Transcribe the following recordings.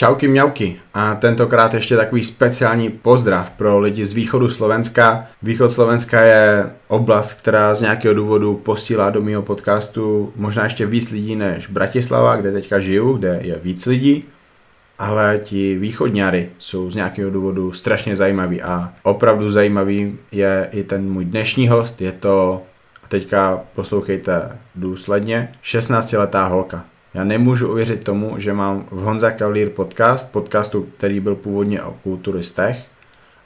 Čauky mňauky a tentokrát ještě takový speciální pozdrav pro lidi z východu Slovenska. Východ Slovenska je oblast, která z nějakého důvodu posílá do mého podcastu možná ještě víc lidí než Bratislava, kde teďka žiju, kde je víc lidí. Ale ti východňáry jsou z nějakého důvodu strašně zajímaví a opravdu zajímavý je i ten můj dnešní host, je to, a teďka poslouchejte důsledně, 16-letá holka. Já nemůžu uvěřit tomu, že mám v Honza Cavalier podcast, podcastu, který byl původně o kulturistech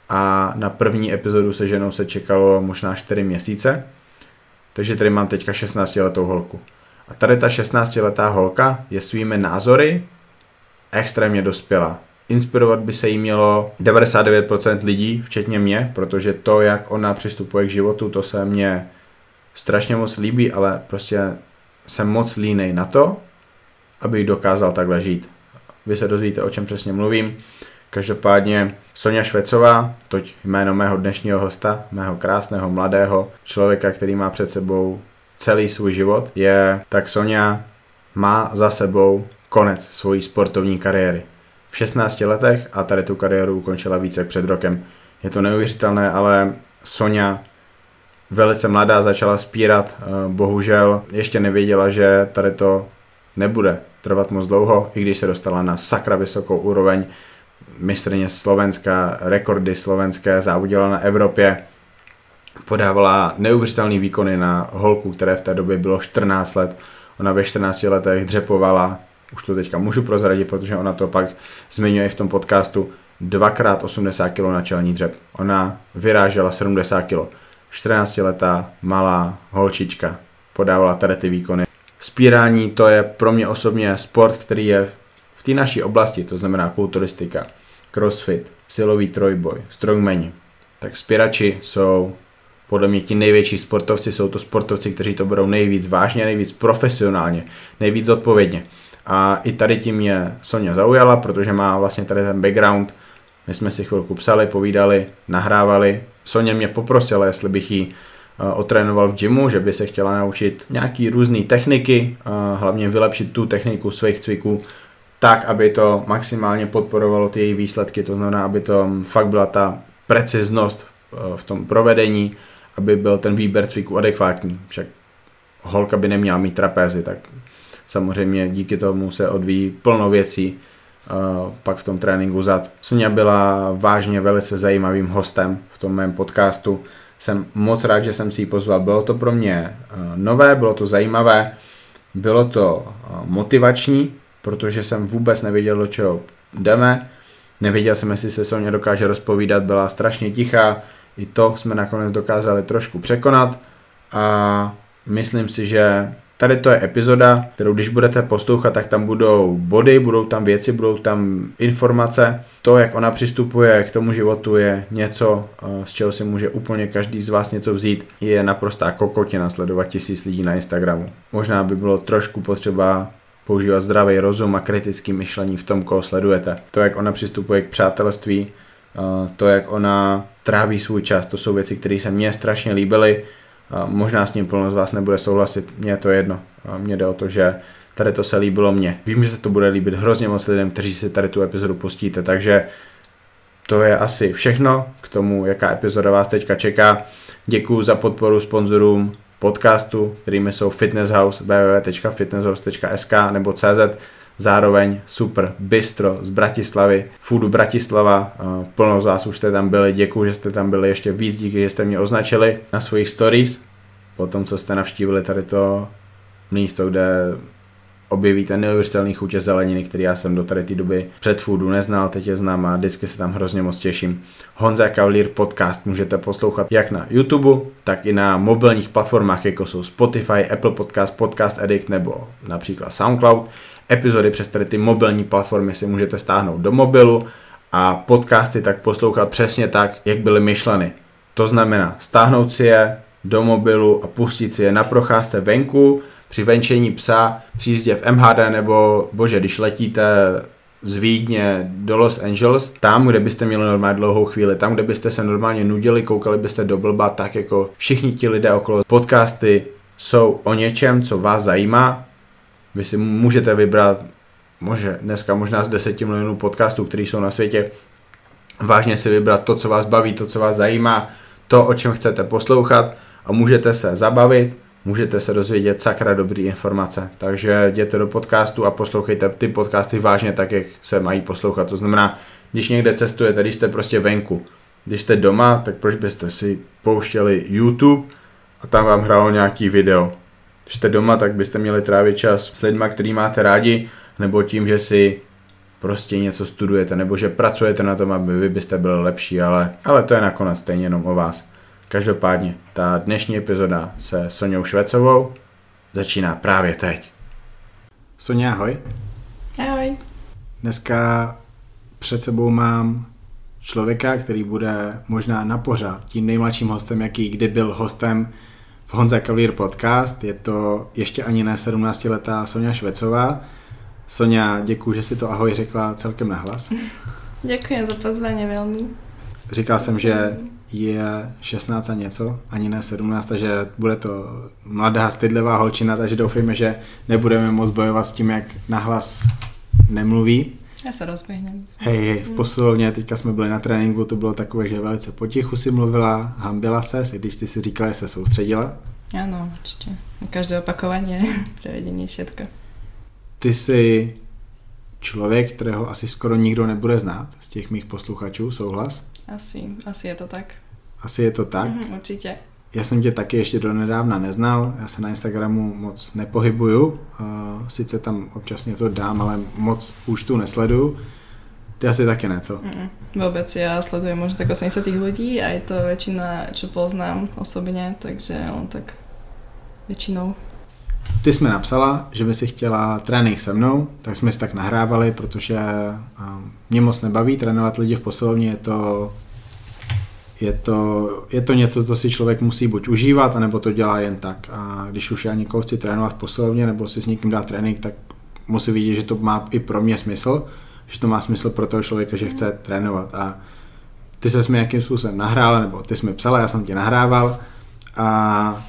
a na první epizodu se ženou se čekalo možná 4 měsíce, takže tady mám teďka 16 letou holku. A tady ta 16 letá holka je svými názory extrémně dospělá. Inspirovat by se jí mělo 99% lidí, včetně mě, protože to, jak ona přistupuje k životu, to se mně strašně moc líbí, ale prostě jsem moc línej na to, aby dokázal takhle žít. Vy se dozvíte, o čem přesně mluvím. Každopádně Sonja Švecová, toť jméno mého dnešního hosta, mého krásného mladého člověka, který má před sebou celý svůj život, je tak Sonja má za sebou konec svojí sportovní kariéry. V 16 letech a tady tu kariéru ukončila více před rokem. Je to neuvěřitelné, ale Sonja velice mladá začala spírat, eh, bohužel ještě nevěděla, že tady to nebude trvat moc dlouho, i když se dostala na sakra vysokou úroveň mistrně Slovenska, rekordy slovenské, závodila na Evropě, podávala neuvěřitelné výkony na holku, které v té době bylo 14 let. Ona ve 14 letech dřepovala, už to teďka můžu prozradit, protože ona to pak zmiňuje v tom podcastu, dvakrát 80 kg na čelní dřep. Ona vyrážela 70 kg. 14 letá malá holčička podávala tady ty výkony Spírání to je pro mě osobně sport, který je v té naší oblasti, to znamená kulturistika, crossfit, silový trojboj, strongmani. Tak spírači jsou podle mě ti největší sportovci, jsou to sportovci, kteří to berou nejvíc vážně, nejvíc profesionálně, nejvíc odpovědně. A i tady tím mě Sonja zaujala, protože má vlastně tady ten background. My jsme si chvilku psali, povídali, nahrávali. Sonja mě poprosila, jestli bych jí otrénoval v gymu, že by se chtěla naučit nějaký různé techniky, hlavně vylepšit tu techniku svých cviků, tak, aby to maximálně podporovalo ty její výsledky, to znamená, aby to fakt byla ta preciznost eh, v tom provedení, aby byl ten výběr cviků adekvátní. Však holka by neměla mít trapézy, tak samozřejmě díky tomu se odvíjí plno věcí, pak v tom tréninku zad. Sunia byla vážně velice zajímavým hostem v tom mém podcastu jsem moc rád, že jsem si ji pozval. Bylo to pro mě eh, nové, bylo to zajímavé, bylo to eh, motivační, protože jsem vůbec nevěděl, do čeho jdeme. Nevěděl jsem, jestli se Soně dokáže rozpovídat, byla strašně tichá. I to jsme nakonec dokázali trošku překonat a myslím si, že Tady to je epizoda, kterou když budete poslouchat, tak tam budou body, budou tam věci, budou tam informace. To, jak ona přistupuje k tomu životu, je něco, eh, z čeho si může úplně každý z vás něco vzít. Je naprostá kokotina sledovat tisíc lidí na Instagramu. Možná by bylo trošku potřeba používat zdravý rozum a kritický myšlení v tom, koho sledujete. To, jak ona přistupuje k přátelství, eh, to, jak ona tráví svůj čas, to jsou věci, které se mně strašně líbily možná s ním plno z vás nebude souhlasit, mně je to jedno. Mně jde o to, že tady to se líbilo mně. Vím, že se to bude líbit hrozně moc lidem, kteří si tady tu epizodu pustíte, takže to je asi všechno k tomu, jaká epizoda vás teďka čeká. Děkuji za podporu sponzorům podcastu, kterými jsou Fitness House, www.fitnesshouse.sk nebo CZ zároveň super bistro z Bratislavy, Foodu Bratislava, plno z vás už jste tam byli, děkuji, že jste tam byli, ještě víc díky, že jste mě označili na svých stories, po tom, co jste navštívili tady to místo, kde objevíte neuvěřitelný chutě zeleniny, který já jsem do tady té doby před foodu neznal, teď je znám a vždycky se tam hrozně moc těším. Honza Cavalier podcast můžete poslouchat jak na YouTube, tak i na mobilních platformách, jako jsou Spotify, Apple Podcast, Podcast Addict nebo například SoundCloud. Epizody přes tady ty mobilní platformy si můžete stáhnout do mobilu a podcasty tak poslouchat přesně tak, jak byly myšleny. To znamená stáhnout si je do mobilu a pustit si je na procházce venku, při venčení psa, při jízdě v MHD nebo, bože, když letíte z Vídně do Los Angeles, tam, kde byste měli normálně dlouhou chvíli, tam, kde byste se normálně nudili, koukali byste do blba, tak jako všichni ti lidé okolo. Podcasty jsou o něčem, co vás zajímá, vy si můžete vybrat může dneska možná z 10 milionů podcastů, které jsou na světě, vážně si vybrat to, co vás baví, to, co vás zajímá, to, o čem chcete poslouchat a můžete se zabavit, můžete se dozvědět sakra dobrý informace. Takže jděte do podcastu a poslouchejte ty podcasty vážně tak, jak se mají poslouchat. To znamená, když někde cestujete, když jste prostě venku, když jste doma, tak proč byste si pouštěli YouTube a tam vám hrálo nějaký video. Když jste doma, tak byste měli trávit čas s lidmi, který máte rádi, nebo tím, že si prostě něco studujete, nebo že pracujete na tom, aby vy byste byli lepší, ale, ale to je nakonec stejně jenom o vás. Každopádně, ta dnešní epizoda se Soňou Švecovou začíná právě teď. Soně, ahoj. Ahoj. Dneska před sebou mám člověka, který bude možná na pořád tím nejmladším hostem, jaký kdy byl hostem v Honza Cavalier podcast. Je to ještě ani ne 17-letá Sonja Švecová. Sonja, děkuji, že si to ahoj řekla celkem nahlas. Děkuji za pozvání velmi. Říkal jsem, že je 16 a něco, ani ne 17, takže bude to mladá, stydlivá holčina, takže doufejme, že nebudeme moc bojovat s tím, jak nahlas nemluví. Já se rozběhnem. Hej, hej, v posilovně, teďka jsme byli na tréninku, to bylo takové, že velice potichu si mluvila, hambila se, i když ty si říkala, že se soustředila. Ano, určitě. Každé opakování je prevedení všetko. Ty jsi člověk, kterého asi skoro nikdo nebude znát z těch mých posluchačů, souhlas? Asi, asi je to tak. Asi je to tak? Mhm, určitě. Já jsem tě taky ještě do nedávna neznal, já se na Instagramu moc nepohybuju, sice tam občas něco dám, ale moc už tu nesleduju. Ty asi taky ne, co? Mm, vůbec, já sledujem možná tak 80 lidí a je to většina, čo poznám osobně, takže on tak většinou. Ty jsi mi napsala, že by si chtěla trénink se mnou, tak jsme si tak nahrávali, protože mě moc nebaví trénovat lidi v posilovně, je to je to, je to něco, co si člověk musí buď užívat, anebo to dělá jen tak. A když už já někoho chci trénovat posilovně, nebo si s někým dát trénink, tak musí vidět, že to má i pro mě smysl, že to má smysl pro toho člověka, že chce trénovat. A ty se mi nějakým způsobem nahrála, nebo ty jsi mi psala, já jsem tě nahrával a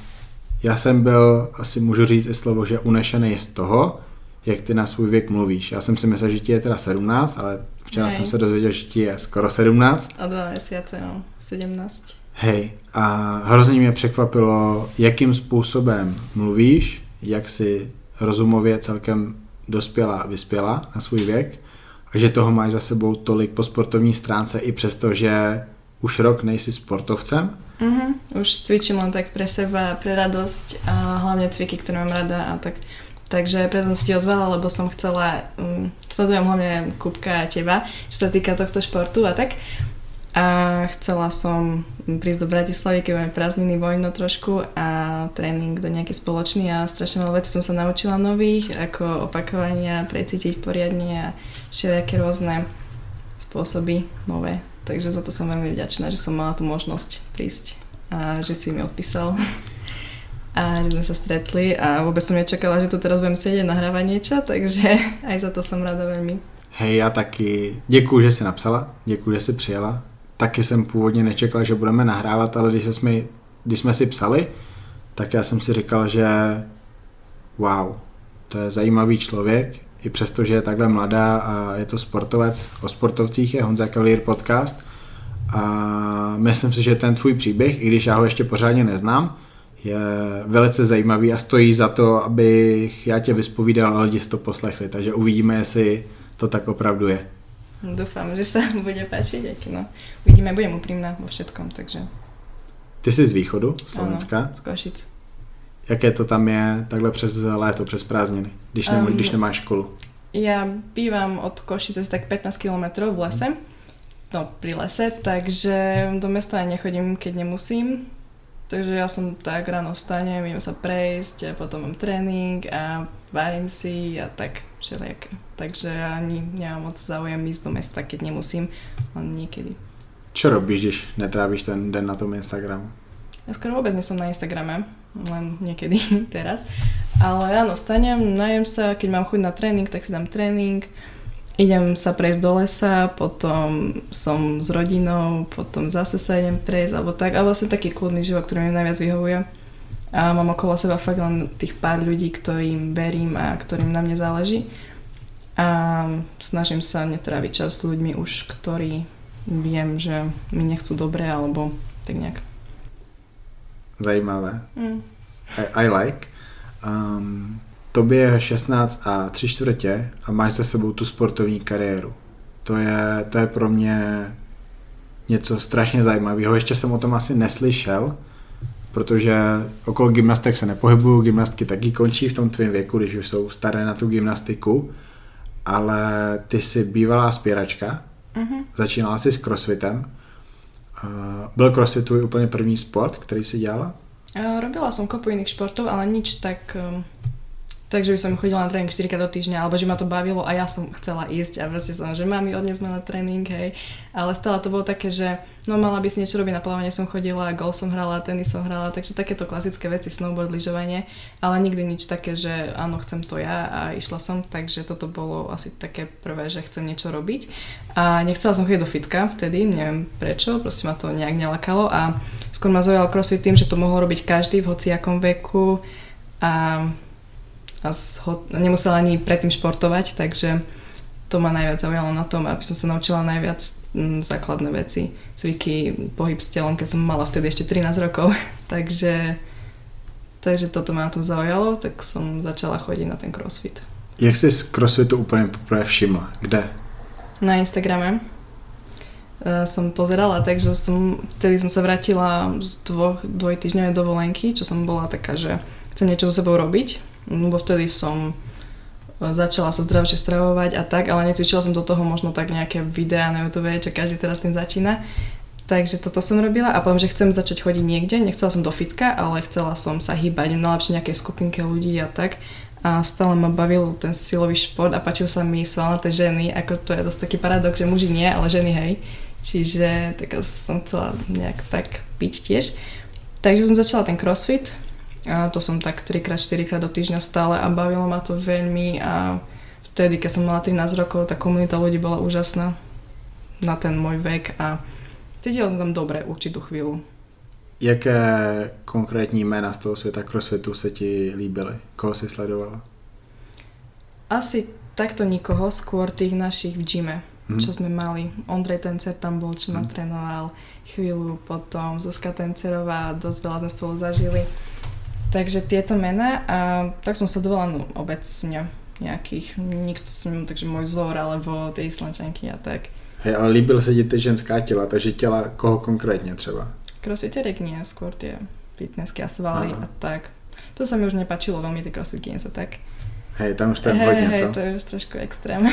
já jsem byl, asi můžu říct i slovo, že unešený z toho, jak ty na svůj věk mluvíš. Já jsem si myslel, že ti je teda 17, ale včera Hej. jsem se dozvěděl, že ti je skoro 17. O dva měsíce, jo. 17. Hej, a hrozně mě překvapilo, jakým způsobem mluvíš, jak si rozumově celkem dospěla a vyspěla na svůj věk a že toho máš za sebou tolik po sportovní stránce i přesto, že už rok nejsi sportovcem. Mm-hmm. Už cvičím len tak pre seba, pre radosť a hlavne cviky, ktoré mám rada a tak. Takže preto som si ti ozvala, lebo som chcela, um, sledujem hlavne Kupka a teba, čo sa týka tohto športu a tak a chcela som prísť do Bratislavy, keď máme prázdniny, voľno trošku a tréning do nejaký spoločný a strašne veľa vecí som sa naučila nových, ako opakovania, precítiť poriadne a všelijaké rôzne spôsoby nové. Takže za to som veľmi vďačná, že som mala tú možnosť prísť a že si mi odpísal a že sme sa stretli a vôbec som nečakala, že tu teraz budem sedieť nahrávať niečo, takže aj za to som rada veľmi. Hej, já taky. Děkuji, že jsi napsala, děkuji, že jsi přijela. Taky jsem původně nečekal, že budeme nahrávat, ale když, jsme, když jsme si psali, tak já jsem si říkal, že wow, to je zajímavý člověk, i přesto, že je takhle mladá a je to sportovec, o sportovcích je Honza Cavalier podcast. A myslím si, že ten tvůj příběh, i když já ho ještě pořádně neznám, je velice zajímavý a stojí za to, abych já tě vyspovídal a lidi si to poslechli, takže uvidíme, jestli to tak opravdu je. Dúfam, že sa bude páčiť, aj no. Uvidíme, budem úprimná vo všetkom, takže... Ty jsi z východu Slovenska? Ano, z Košic. Jaké to tam je takhle přes léto, přes prázdniny, když, nemá, um, když nemáš školu? Ja bývam od Košice tak 15 km v lese, no pri lese, takže do mesta nechodím, keď nemusím. Takže ja som tak ráno vstanem, idem sa prejsť, a potom mám tréning a varím si a tak všelijaké. Takže ani nemám moc záujem ísť do mesta, keď nemusím, len niekedy. Čo robíš, když netrávíš ten den na tom Instagramu? Ja skoro vôbec nie som na Instagrame, len niekedy teraz. Ale ráno vstanem, najem sa, keď mám chuť na tréning, tak si dám tréning, idem sa prejsť do lesa, potom som s rodinou, potom zase sa idem prejsť, alebo tak. A vlastne taký kľudný život, ktorý mi najviac vyhovuje. A mám okolo seba fakt len tých pár ľudí, ktorým verím a ktorým na mne záleží. a snažím sa netráviť čas s ľuďmi už, ktorí viem, že mi nechcú dobre alebo tak nejak. Zajímavé. Mm. I, I like. Um, tobě je 16 a 3 čtvrtě a máš za sebou tu sportovní kariéru. To je, to je pro mě něco strašně zajímavého. Ještě jsem o tom asi neslyšel, protože okolo gymnastek se nepohybuju, gymnastky taky končí v tom tvém věku, když už jsou staré na tu gymnastiku, ale ty jsi bývalá spěračka, Mm-hmm. začínala jsi s crossfitem. Uh, byl crossfit tvůj úplně první sport, který jsi dělala? Robila som kopu iných športov, ale nič tak... Takže by som chodila na tréning 4 krát do týždňa, alebo že ma to bavilo a ja som chcela ísť a proste som, že mami, odnes ma na tréning, hej. Ale stále to bolo také, že no mala by si niečo robiť, na plávanie som chodila, gol som hrala, tenis som hrala, takže takéto klasické veci, snowboard, lyžovanie, ale nikdy nič také, že áno, chcem to ja a išla som, takže toto bolo asi také prvé, že chcem niečo robiť. A nechcela som chodiť do fitka vtedy, neviem prečo, proste ma to nejak nelakalo a skôr ma zaujal crossfit tým, že to mohol robiť každý v hociakom veku a a nemusela ani predtým športovať, takže to ma najviac zaujalo na tom, aby som sa naučila najviac m, základné veci, cviky, pohyb s telom, keď som mala vtedy ešte 13 rokov, takže, takže toto ma na tom zaujalo, tak som začala chodiť na ten crossfit. Jak jsi z crossfitu úplně poprvé všimla? Kde? Na Instagrame e, som pozerala, takže som, vtedy som sa vrátila z dvoch, dvojtýždňovej dovolenky, čo som bola taká, že chcem niečo so sebou robiť, lebo vtedy som e, začala sa zdravšie stravovať a tak, ale necvičila som do toho možno tak nejaké videá na YouTube, čo každý teraz tým začína. Takže toto som robila a poviem, že chcem začať chodiť niekde, nechcela som do fitka, ale chcela som sa hýbať v najlepšej nejakej skupinke ľudí a tak. A stále ma bavil ten silový šport a páčil sa mi svalnaté ženy, ako to je dosť taký paradox, že muži nie, ale ženy hej. Čiže tak som chcela nejak tak piť tiež. Takže som začala ten crossfit, a to som tak 3x, 4x do týždňa stále a bavilo ma to veľmi a vtedy, keď som mala 13 rokov, tá komunita ľudí bola úžasná na ten môj vek a cítila som tam dobre určitú chvíľu. Jaké konkrétní jména z toho světa crossfitu se ti líbily? Koho si sledovala? Asi takto nikoho, skôr tých našich v gyme, Mhm. čo sme mali. Ondrej Tencer tam bol, čo ma Mhm. trénoval chvíľu, potom Zuzka Tencerová, dosť veľa sme spolu zažili. Takže tieto mená a tak som sledovala no, obecne nejakých, nikto som, takže môj vzor alebo tie islančanky a tak. Hej, ale líbily se ti ty ženská těla, takže těla koho konkrétně třeba? Crossfiterek nie, skôr tie fitnessky a svaly Aha. a tak. To sa mi už nepačilo veľmi, tie crossfit games a tak. Hej, tam už to je hej, hodně, hej, co? to je už trošku extrém.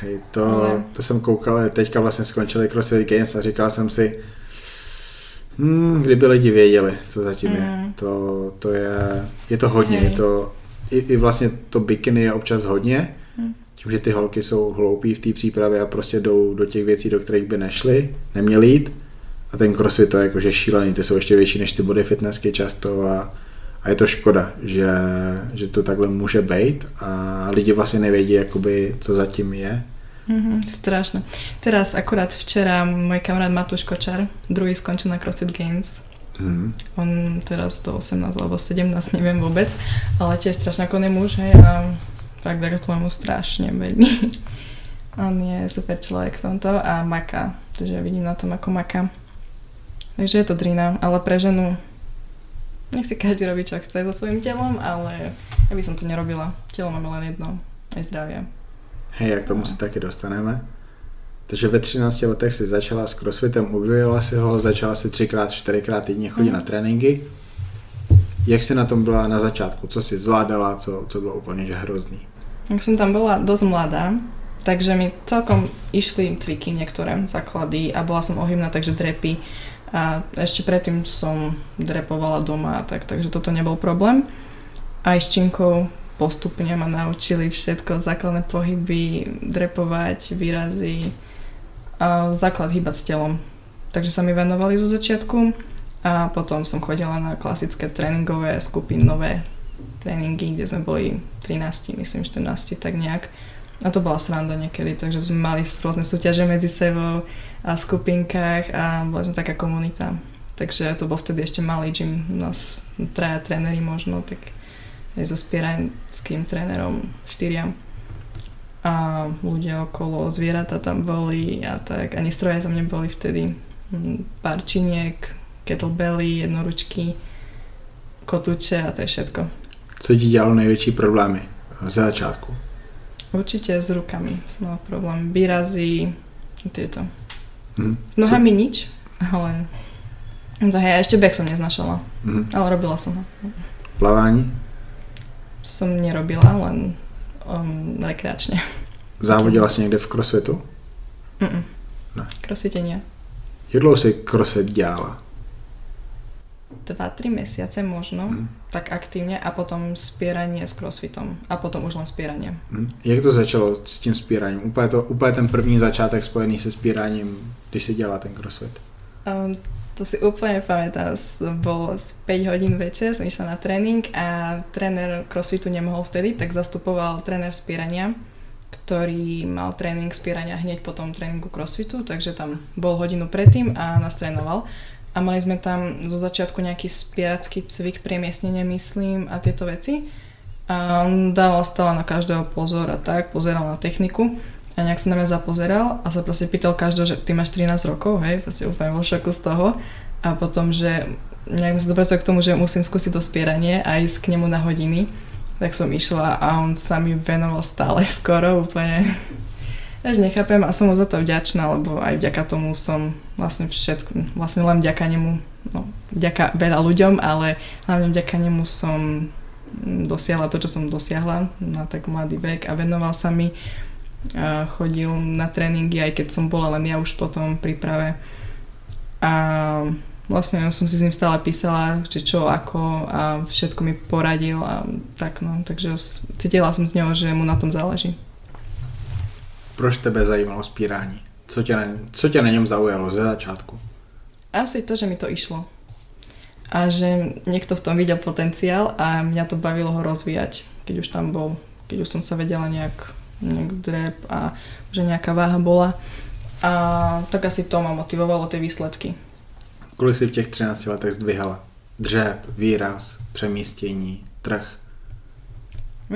Hej, to, Ale- to jsem koukal, teďka vlastně skončili CrossFit Games a říkal jsem si, hmm, kdyby lidi věděli, co zatím je. Mm. To, to je, je to hodně, Hej. je to, i, i vlastně to bikiny je občas hodně, Mm. tím, že ty holky jsou hloupí v té přípravě a prostě jdou do těch věcí, do kterých by nešly, neměly jít. A ten crossfit to je jakože šílený, ty jsou ještě větší než ty body fitnessky často a, a je to škoda, že, že to takhle může být a lidi vlastně nevědí, jakoby, co zatím je. Mhm, strašné. Teraz akurát včera môj kamarát Matúš Kočar, druhý skončil na CrossFit Games. Hmm. On teraz do 18 alebo 17, neviem vôbec, ale tiež strašne ako muž, hej, a fakt gratulujem mu strašne veľmi. On je super človek v tomto a maká, takže vidím na tom, ako maká. Takže je to drina, ale pre ženu nech si každý robí, čo chce so svojím telom, ale ja by som to nerobila. Telo máme len jedno, aj zdravie. Hej, jak tomu se taky dostaneme. Takže ve 13 letech si začala s crossfitem, objevila si ho, začala si třikrát, čtyřikrát týdně chodit Mhm. na tréninky. Jak jsi na tom byla na začátku? Co si zvládala, co, co bylo úplně že hrozný? Jak som tam bola dosť mladá, takže mi celkom išli cviky niektoré, základy a bola som ohybná, takže drepy. A ešte predtým som drepovala doma, tak, takže toto nebol problém. Aj s činkou postupne ma naučili všetko, základné pohyby, drepovať, výrazy, a základ hýbať s telom. Takže sa mi venovali zo začiatku a potom som chodila na klasické tréningové skupinové tréningy, kde sme boli 13, myslím 14, tak nejak. A to bola sranda niekedy, takže sme mali rôzne súťaže medzi sebou a skupinkách a bola sme taká komunita. Takže to bol vtedy ešte malý gym, nás traja tréneri možno, tak aj so spieraňským trénerom štyria. a ľudia okolo, zvieratá tam boli a tak. Ani stroje tam neboli vtedy. Hm, pár činiek, kettlebelly, jednoručky, kotúče a to je všetko. Co ti dělalo největší problémy ze začátku? Určite s rukami som mal problém. Výrazy, tieto. Hm. S nohami nič, ale no hej, ešte beh som neznašala, Hm. ale robila som ho. Plavání? Som nerobila, len um, rekreačne. Závodila jsi někde v crossfitu? Mm-mm. Ne. Crossfite nie. Jak dlouho jsi crossfit dělala? 2-3 mesiace možno, Hm. tak aktívne a potom spieranie s crossfitom a potom už len spieranie. Hm. Jak to začalo s tím spíraním? Úplně, to, úplně ten první začátek spojený se spíraním, když si dělala ten crossfit. Um, to si úplne pamätám, bolo z 5 hodín večer, som išla na tréning a tréner crossfitu nemohol vtedy, tak zastupoval tréner spierania, ktorý mal tréning spierania hneď po tom tréningu crossfitu, takže tam bol hodinu predtým a nás trénoval. A mali sme tam zo začiatku nejaký spieracký cvik, premiesnenie myslím a tieto veci. A on dával stále na každého pozor a tak, pozeral na techniku a nejak sa na mňa zapozeral a sa proste pýtal každého, že ty máš 13 rokov, hej, proste úplne vo šoku z toho. A potom, že nejak sa dopracoval k tomu, že musím skúsiť to spieranie a ísť k nemu na hodiny. Tak som išla a on sa mi venoval stále skoro úplne. Až nechápem a som mu za to vďačná, lebo aj vďaka tomu som vlastne všetko, vlastne len vďaka nemu, no vďaka veľa ľuďom, ale hlavne vďaka nemu som dosiahla to, čo som dosiahla na tak mladý vek a venoval sa mi chodil na tréningy, aj keď som bola len ja už potom v príprave. A vlastne som si s ním stále písala, že čo, ako a všetko mi poradil a tak no, takže cítila som z neho, že mu na tom záleží. Proč tebe zajímalo spírání? Co na, co tě na něm zaujalo ze začátku? Asi to, že mi to išlo. A že niekto v tom videl potenciál a mňa to bavilo ho rozvíjať, keď už tam bol, keď už som sa vedela nejak, nejak drep a že nejaká váha bola. A tak asi to ma motivovalo, tie výsledky. Kolik jsi v těch 13 letech zdvihala? Dřep, výraz, přemístění, trh.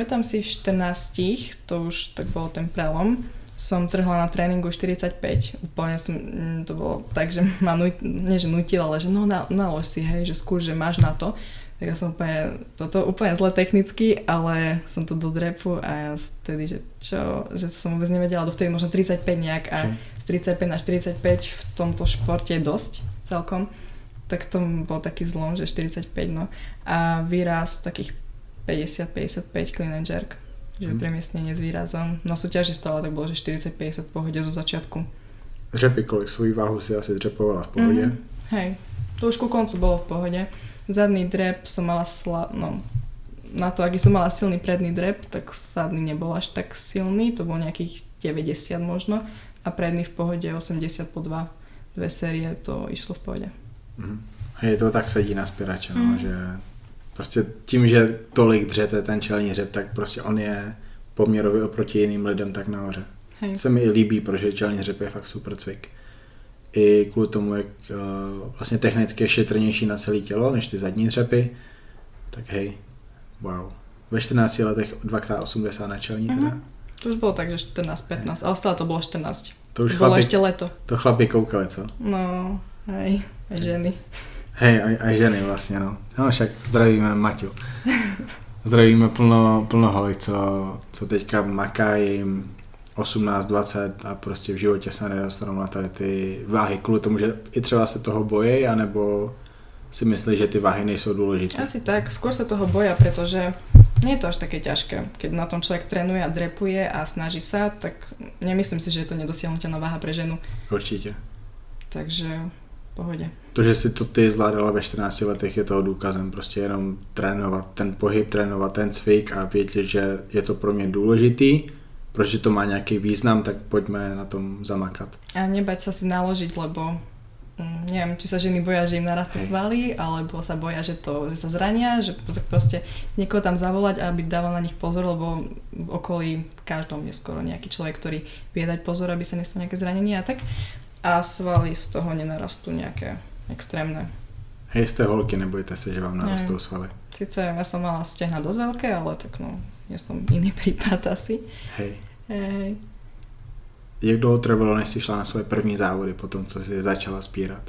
tam si v 14, to už tak bol ten prelom, som trhla na tréningu 45. Úplne som, mm, to bolo tak, že ma nie že nutila, ale že no na, nalož si, hej, že skúš, že máš na to. Tak ja som úplne, toto úplne zle technicky, ale som tu do drepu a ja vtedy, že čo, že som vôbec nevedela, dovtedy možno 35 nejak a Hej. z 35 na 45 v tomto športe je dosť celkom. Tak to bol taký zlom, že 45 no. A výraz takých 50-55 clean and jerk. Že Mhm. premiestnenie s výrazom. Na súťaži stále tak bolo, že 40-50 v pohode zo začiatku. Dřepy, kolik svojí váhu si asi dřepovala v pohodě? Mhm. Hej, to už ku koncu bolo v pohode. Zadný drep som mala sla... no, na to, aký som mala silný predný drep, tak zadný nebol až tak silný, to bol nejakých 90 možno a predný v pohode 80 po 2 dve série to išlo v pohode. Mhm. Hej, to tak sedí na spěrače, no, Mhm. že prostě tím, že tolik dřete ten čelní dřep, tak prostě on je poměrově oproti jiným lidem tak nahoře. Hej. Se mi líbí, protože čelní dřep je fakt super cvik. I kvůli tomu, jak uh, vlastně technicky je šetrnější na celé tělo, než ty zadní dřepy, tak hej, wow. Ve 14 letech 2x80 na čelní teda. Mhm. To už bolo tak, že 14-15, ale stále to bolo 14. To už bolo chlapi, ešte leto. to chlapi koukali, co? No, hej, aj ženy. Hej, aj, aj ženy vlastně, no. No však zdravíme Maťu. Zdravíme plno, plno holek, co, co teďka makají jim 18, 20 a prostě v životě se nedostanou na tady ty váhy kvůli tomu, že i třeba se toho bojí, anebo si myslí, že ty váhy nejsou důležité. Asi tak, skôr sa toho boja, pretože nie je to až také ťažké. Keď na tom človek trénuje a drepuje a snaží sa, tak nemyslím si, že je to nedosiahnutelná váha pre ženu. Určitě. Takže pohode. To, že si to ty zvládala ve 14 letech, je toho důkazem. Prostě jenom trénovat ten pohyb, trénovat ten cvik a vědět, že je to pro mě důležitý, protože to má nějaký význam, tak pojďme na tom zamakat. A nebať sa si naložiť, lebo mm, neviem, či sa ženy boja, že im narastú svaly, alebo sa boja, že, to, že sa zrania, že tak proste niekoho tam zavolať, aby dával na nich pozor, lebo v okolí v každom je skoro nejaký človek, ktorý vie dať pozor, aby sa nestalo nejaké zranenie a tak. A svaly z toho nenarastú nejaké extrémne. Hej, jste holky, nebojte se, že vám Ne. narostou svaly. Sice ja som mala stehna dosť veľké, ale tak no, ja som iný prípad asi. Hej. Hej. Jak dlouho trvalo, než si šla na svoje první závody po tom, co jsi začala spírat?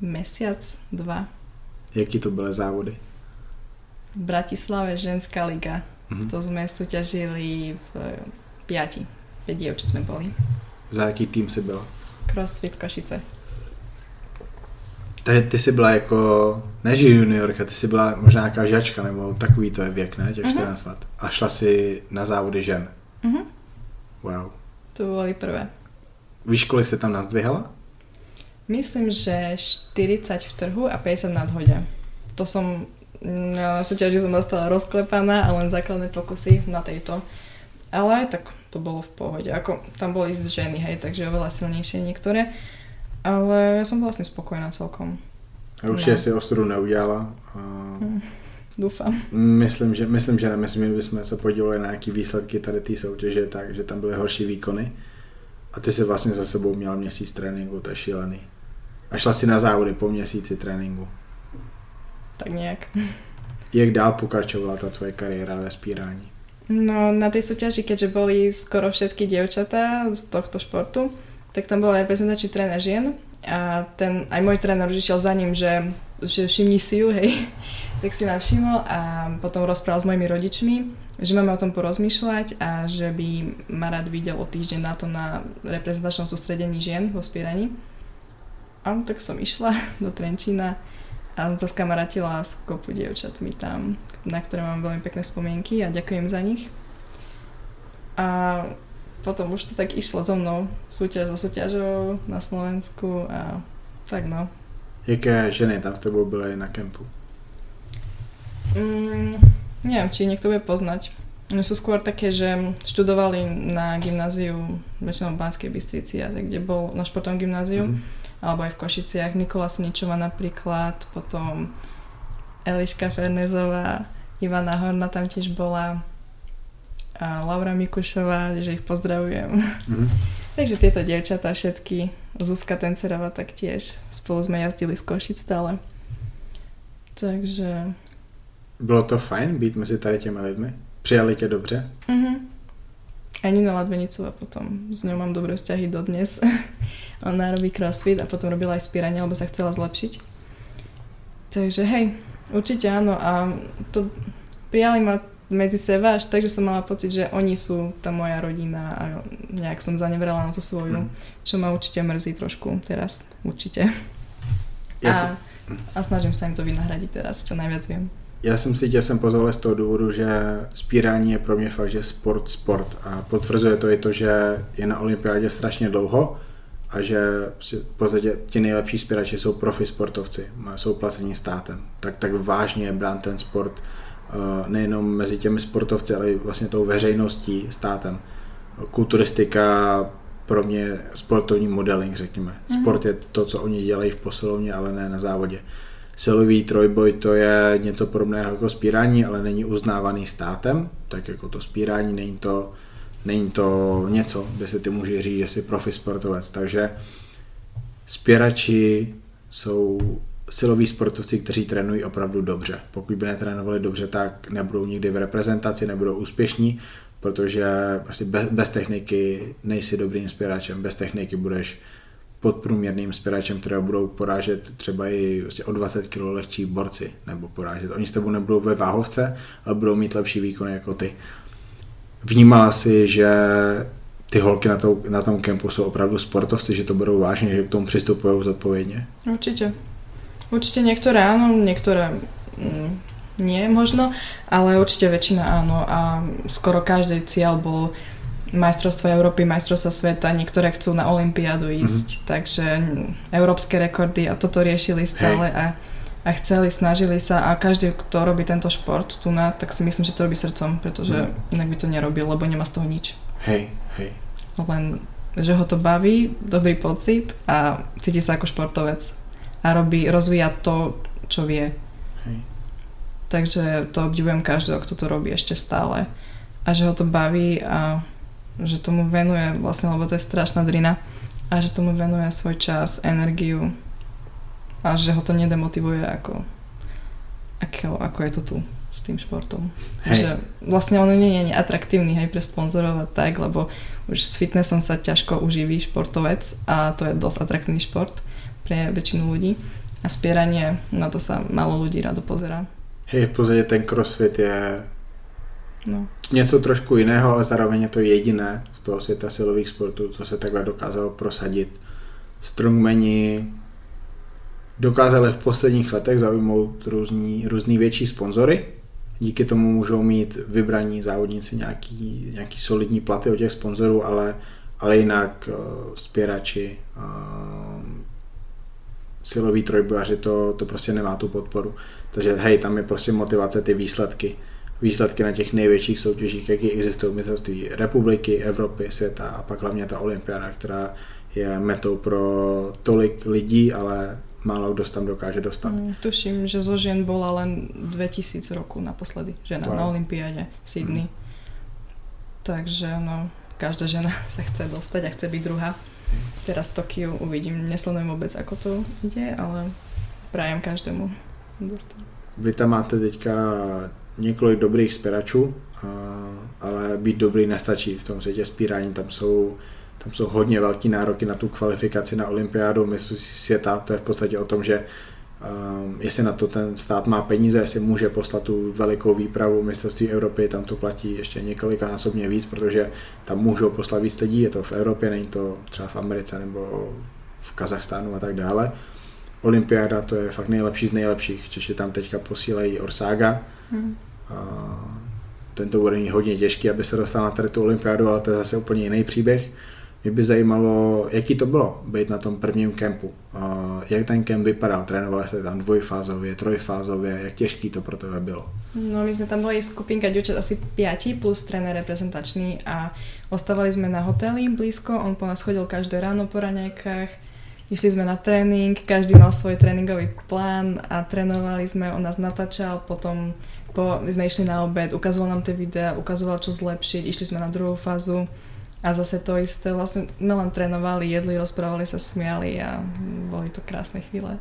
Mesiac, dva. Jaký to byly závody? V Bratislave ženská liga. Mhm. To sme súťažili v eh, piati. 5 dievčat sme boli. Za jaký tým jsi byla? Crossfit Košice. Takže ty jsi byla jako, ne že juniorka, ty jsi byla možná nějaká žačka, nebo takový to je věk, ne, těch Mhm. 14 let. A šla si na závody žen. Mhm. Wow. To boli prvé. Víš, kolik se tam nazdvihala? Myslím, že 40 v trhu a 50 nad hode. To som na súťaži som dostala rozklepaná a len základné pokusy na tejto. Ale tak to bolo v pohode. Ako, tam boli ženy, hej, takže oveľa silnejšie niektoré. Ale ja som vlastne spokojná celkom. A určitě No. si ostudu neudělala. A Hm, Dúfam. myslím, že, myslím, že ne, myslím, že bychom se podívali na nějaký výsledky tady té soutěže, tak, že tam byly horší výkony. A ty si vlastně za sebou měla měsíc tréninku, to je šílený. A šla si na závody po měsíci tréninku. Tak nejak. Jak dál pokračovala ta tvoje kariéra ve spírání? No na tej súťaži, keďže boli skoro všetky dievčatá z tohto športu, tak tam bol aj reprezentačný tréner žien a ten, aj môj tréner už išiel za ním, že, že všimni si ju, hej. tak si ma všimol a potom rozprával s mojimi rodičmi, že máme o tom porozmýšľať a že by ma rád videl o týždeň na to na reprezentačnom sústredení žien vo spieraní. A tak som išla do Trenčína a zaskamarátila s kopu dievčatmi tam, na ktoré mám veľmi pekné spomienky a ďakujem za nich. A potom už to tak išlo so mnou, súťaž za súťažou na Slovensku a tak no. Jaké ženy tam s tebou byly na kempu? Mm, neviem, či niekto bude poznať. Oni sú skôr také, že študovali na gymnáziu, väčšinou v Banskej Bystrici, a kde bol na športovom gymnáziu, Mhm. alebo aj v Košiciach. Nikola Sničová napríklad, potom Eliška Fernezová, Ivana Horna tam tiež bola, a Laura Mikušová, že ich pozdravujem. Mhm. Takže tieto dievčatá všetky, Zuzka Tencerová taktiež, spolu sme jazdili z Košic stále. Takže... Bylo to fajn být mezi tady těmi lidmi? Přijali tě dobře? Mhm. Aj Nina Ladvenicová potom, s ňou mám dobré vzťahy dodnes. Ona robí crossfit a potom robila aj spíranie, lebo sa chcela zlepšiť. Takže hej, určite áno a to prijali ma medzi seba až tak, že som mala pocit, že oni sú tá moja rodina a nejak som zaneverala na tú svoju, Mhm. čo ma určite mrzí trošku teraz, určite. Já, A, jsem, a snažím sa im to vynahradiť teraz, čo najviac viem. já jsem si tě sem pozval z toho důvodu, že spírání je pro mě fakt, že sport, sport. A potvrzuje to i to, že je na olympiádě strašně dlouho a že v podstatě ti nejlepší spírači jsou profi sportovci, jsou placení státem. Tak, tak vážně je brán ten sport nejenom mezi těmi sportovci, ale i vlastně tou veřejností, státem. Kulturistika pro mě sportovní modeling, řekněme. Mhm. Sport je to, co oni dělají v posilovně, ale ne na závodě. Silový trojboj to je něco podobného jako spírání, ale není uznávaný státem, tak jako to spírání není to, není to něco, kde si ty můžeš říct, že jsi profi sportovec. Takže spěrači jsou siloví sportovci, kteří trénují opravdu dobře. Pokud by netrénovali dobře, tak nebudou nikdy v reprezentaci, nebudou úspěšní, protože prostě bez, techniky nejsi dobrým spěračem, bez techniky budeš podprůměrným spěračem, kterého budou porážet třeba i vlastně o 20 kg lehčí borci, nebo porážet. Oni s tebou nebudou ve váhovce, ale budou mít lepší výkony jako ty. Vnímala si, že ty holky na, tou, na tom kempu jsou opravdu sportovci, že to budou vážně, že k tomu přistupují zodpovědně? Určite. Určite niektoré áno, niektoré mm, nie možno, ale určite väčšina áno a skoro každý cieľ bol majstrovstva Európy, majstrovstva sveta, niektoré chcú na Olympiádu ísť, mm-hmm. takže mm, európske rekordy a toto riešili stále a, a chceli, snažili sa a každý, kto robí tento šport tu na, tak si myslím, že to robí srdcom, pretože Mhm. inak by to nerobil, lebo nemá z toho nič. Hej, hej. Len, že ho to baví, dobrý pocit a cíti sa ako športovec a robí, rozvíja to, čo vie. hej. Takže to obdivujem každého, kto to robí ešte stále. A že ho to baví a že tomu venuje vlastne, lebo to je strašná drina a že tomu venuje svoj čas, energiu a že ho to nedemotivuje ako, ako, ako je to tu. s tým športom. Hej. Že vlastne on nie je atraktívny aj pre sponzorov a tak, lebo už s fitnessom sa ťažko uživí športovec a to je dosť atraktívny šport pre väčšinu ľudí. A spieranie, na to sa málo ľudí rado pozerá. Hej, v podstate ten crossfit je no. něco trošku jiného, ale zároveň je to jediné z toho světa silových sportů, co se takhle dokázalo prosadit. Strongmeni dokázali v posledních letech zaujmout různý, různý větší sponzory. Díky tomu můžou mít vybraní závodníci nějaký, nějaký solidní platy od těch sponzorů, ale, ale jinak uh, spěrači, uh, siloví trojbojaři, to, to prostě nemá tu podporu. Takže hej, tam je prostě motivace ty výsledky. Výsledky na těch největších soutěžích, jaký existují mistrovství republiky, Evropy, světa a pak hlavně ta olympiáda, která je metou pro tolik lidí, ale málo kdo tam dokáže dostat. Mm, tuším, že zo žien bola len 2000 roku naposledy, žena wow. na Olympiáde v Sydney. Mm. Takže no, každá žena sa chce dostať a chce byť druhá. Teraz Tokiu uvidím, nesledujem vôbec, ako to ide, ale prajem každému. Vy tam máte teďka několik dobrých spěračů, ale být dobrý nestačí v tom světě spírání. Tam jsou tam jsou hodně velký nároky na tu kvalifikaci na olympiádu mistrovství světa. To je v podstatě o tom, že um, jestli na to ten stát má peníze, jestli může poslat tu velikou výpravu mistrovství Evropy, tam to platí ještě několikanásobně víc, protože tam můžou poslat víc lidí, je to v Evropě, není to třeba v Americe nebo v Kazachstánu a tak dále. Olympiáda to je fakt nejlepší z nejlepších. Češi tam teďka posílají Orsága. Hmm. A ten to bude mít hodně těžký, aby se dostal na tady tu olympiádu, ale to je zase úplně jiný příběh. Mě by zajímalo, jaký to bylo být na tom prvním kempu. Jak ten kemp vypadal? Trénovali jste tam dvojfázově, trojfázově? Jak těžký to pro tebe bylo? No my jsme tam boli skupinka dievčat asi 5 plus tréner reprezentačný a ostávali sme na hoteli blízko, on po nás chodil každé ráno po raňajkách, išli sme na tréning, každý mal svoj tréningový plán a trénovali sme, on nás natáčal, potom po, my sme išli na obed, ukazoval nám tie videá, ukazoval čo zlepšiť, išli sme na druhú fázu, a zase to isté, vlastne my len trénovali, jedli, rozprávali sa, smiali a boli to krásne chvíle.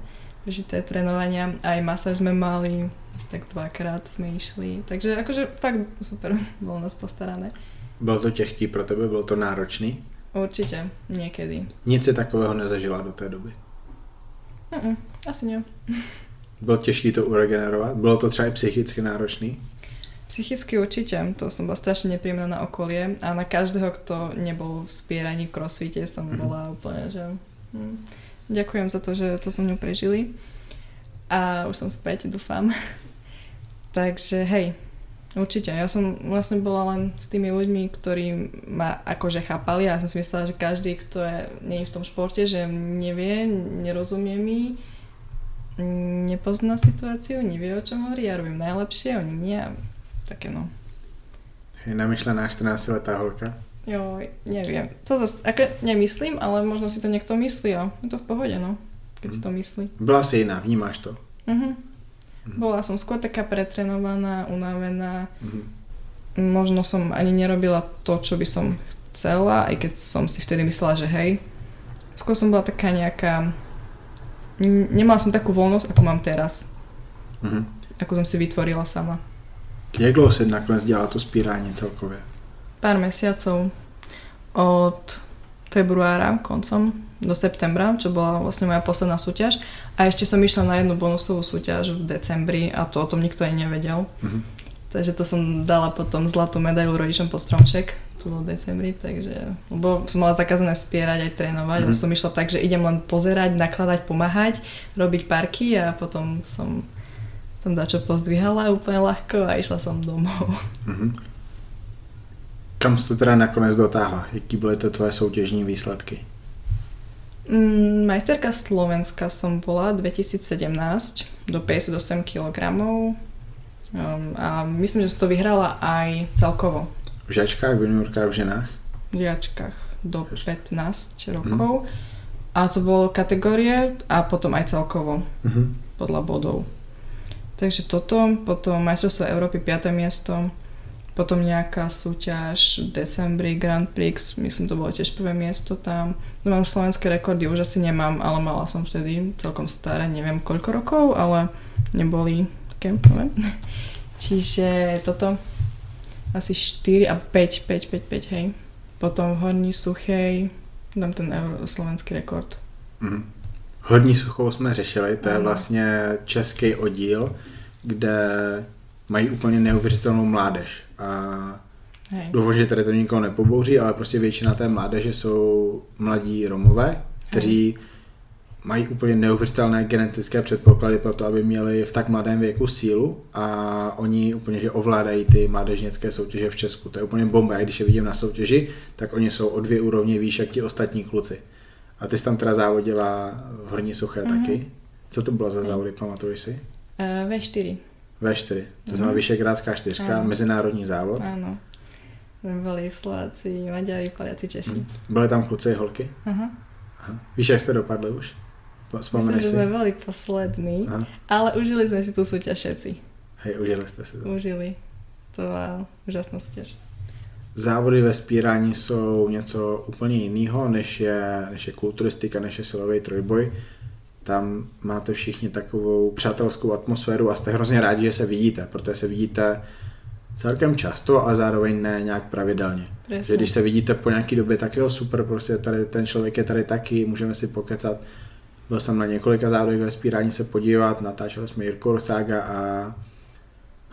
Žité trénovania, aj masáž sme mali, tak dvakrát sme išli, takže akože fakt super, bolo nás postarané. Bylo to těžký pro tebe, bylo to náročný? Určite, niekedy. Nic si takového nezažila do té doby? Mm-mm, asi nie. Bylo těžké to uregenerovat? Bylo to třeba i psychicky náročný? Psychicky určite, to som bola strašne nepríjemná na okolie a na každého, kto nebol v spieraní v crossfite som mm-hmm. bola úplne, že hm, ďakujem za to, že to so mnou prežili a už som späť, dúfam. Takže hej, určite. Ja som vlastne bola len s tými ľuďmi, ktorí ma akože chápali a ja som si myslela, že každý, kto je, nie je v tom športe, že nevie, nerozumie mi, nepozná situáciu, nevie o čom hovorí, ja robím najlepšie, oni nie také no. Je namyšlená 14 letá holka? Jo, neviem. To zase, ako nemyslím, ale možno si to niekto myslí a je to v pohode, no. Keď mm. si to myslí. Bola si iná, vnímaš to? Mhm. Mm. Bola som skôr taká pretrenovaná, unavená. Mm. Možno som ani nerobila to, čo by som chcela, aj keď som si vtedy myslela, že hej. Skôr som bola taká nejaká... Nemala som takú voľnosť, ako mám teraz. Mm. Ako som si vytvorila sama. Jak dlouho si nakonec dělala to spírání celkově? Pár mesiacov. Od februára koncom do septembra, čo bola vlastne moja posledná súťaž. A ešte som išla na jednu bonusovú súťaž v decembri a to o tom nikto aj nevedel. Mm-hmm. Takže to som dala potom zlatú medailu rodičom pod stromček tu v decembri, takže, lebo som mala zakázané spierať aj trénovať mm-hmm. a som išla tak, že idem len pozerať, nakladať, pomáhať, robiť parky a potom som som dačo pozdvihala úplne ľahko a išla som domov. Mm-hmm. Kam jsi to teda nakonec dotáhla? Jaký byly to tvoje soutěžní výsledky? Mm, majsterka Slovenska som bola 2017 do 58 kg um, a myslím, že som to vyhrala aj celkovo. V žačkách, v juniorkách, v ženách? V žačkách do 15 rokov. Mm. A to bolo kategórie a potom aj celkovo mm-hmm. podľa bodov. Takže toto, potom majstrovstvo Európy 5. miesto, potom nejaká súťaž v decembri Grand Prix, myslím to bolo tiež prvé miesto tam. No mám slovenské rekordy, už asi nemám, ale mala som vtedy celkom staré, neviem koľko rokov, ale neboli také, neviem. Čiže toto asi 4 a 5, 5, 5, 5, hej. Potom v Horní Suchej dám ten euro, slovenský rekord. Mm. Horní Suchou jsme řešili, to je vlastně český oddíl, kde mají úplně neuvěřitelnou mládež. A. Doufám, že tady to nikoho nepobouří, ale prostě většina té mládeže jsou mladí Romové, kteří mají úplně neuvěřitelné genetické předpoklady pro to, aby měli v tak mladém věku sílu a oni úplně, že ovládají ty mládežnické soutěže v Česku. To je úplně bomba. Já když je vidím na soutěži, tak oni jsou o dvě úrovně výš jak ti ostatní kluci. A ty jsi tam teda závodila v Horní Suché mm-hmm. taky. Co to bylo za závody, pamatuješ si? Uh, V4. V4, to znamená mm-hmm. Vyšegrádská čtyřka, ano. mezinárodní závod. Ano. Byli Slováci, Maďari, Poliaci, Česi. Mm. Byly tam kluci a holky? Aha. Aha. Víš, jak jste dopadli už? Myslím, že sme boli poslední, Aha. ale užili sme si tú súťaž všetci. Hej, užili ste si to. Užili. To byla úžasná súťaž. Závody ve spírání jsou něco úplně jiného, než je, než je kulturistika, než je silový trojboj. Tam máte všichni takovou přátelskou atmosféru a jste hrozně rádi, že se vidíte, protože se vidíte celkem často, ale zároveň ne nějak pravidelně. Presne. Že když se vidíte po nějaký době, tak jo, super, prostě tady ten člověk je tady taky, můžeme si pokecat. Byl jsem na několika závodech ve spírání se podívat, natáčeli jsme Jirko Rosága a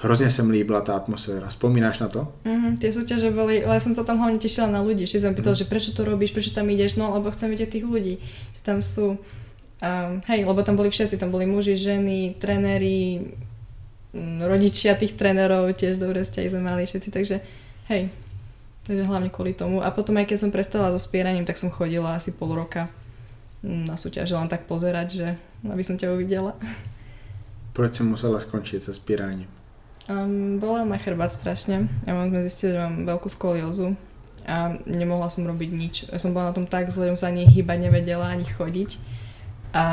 hrozně se mi líbila tá atmosféra. Spomínáš na to? Mm, tie súťaže boli, ale som sa tam hlavne tešila na ľudí. Všetci sa mi pýtali, mm. že prečo to robíš, prečo tam ideš, no lebo chcem vidieť tých ľudí. Že tam sú, um, hej, lebo tam boli všetci, tam boli muži, ženy, trenéri, mm, rodičia tých trénerov, tiež dobré vzťahy sme mali všetci, takže hej, takže hlavne kvôli tomu. A potom aj keď som prestala so spieraním, tak som chodila asi pol roka na súťaže len tak pozerať, že aby som ťa uvidela. Proč si musela skončiť so spíraním? Um, bola ma chrbát strašne. Ja sme zistili, že mám veľkú skoliózu a nemohla som robiť nič. Ja som bola na tom tak zle, že sa ani hýbať nevedela, ani chodiť. A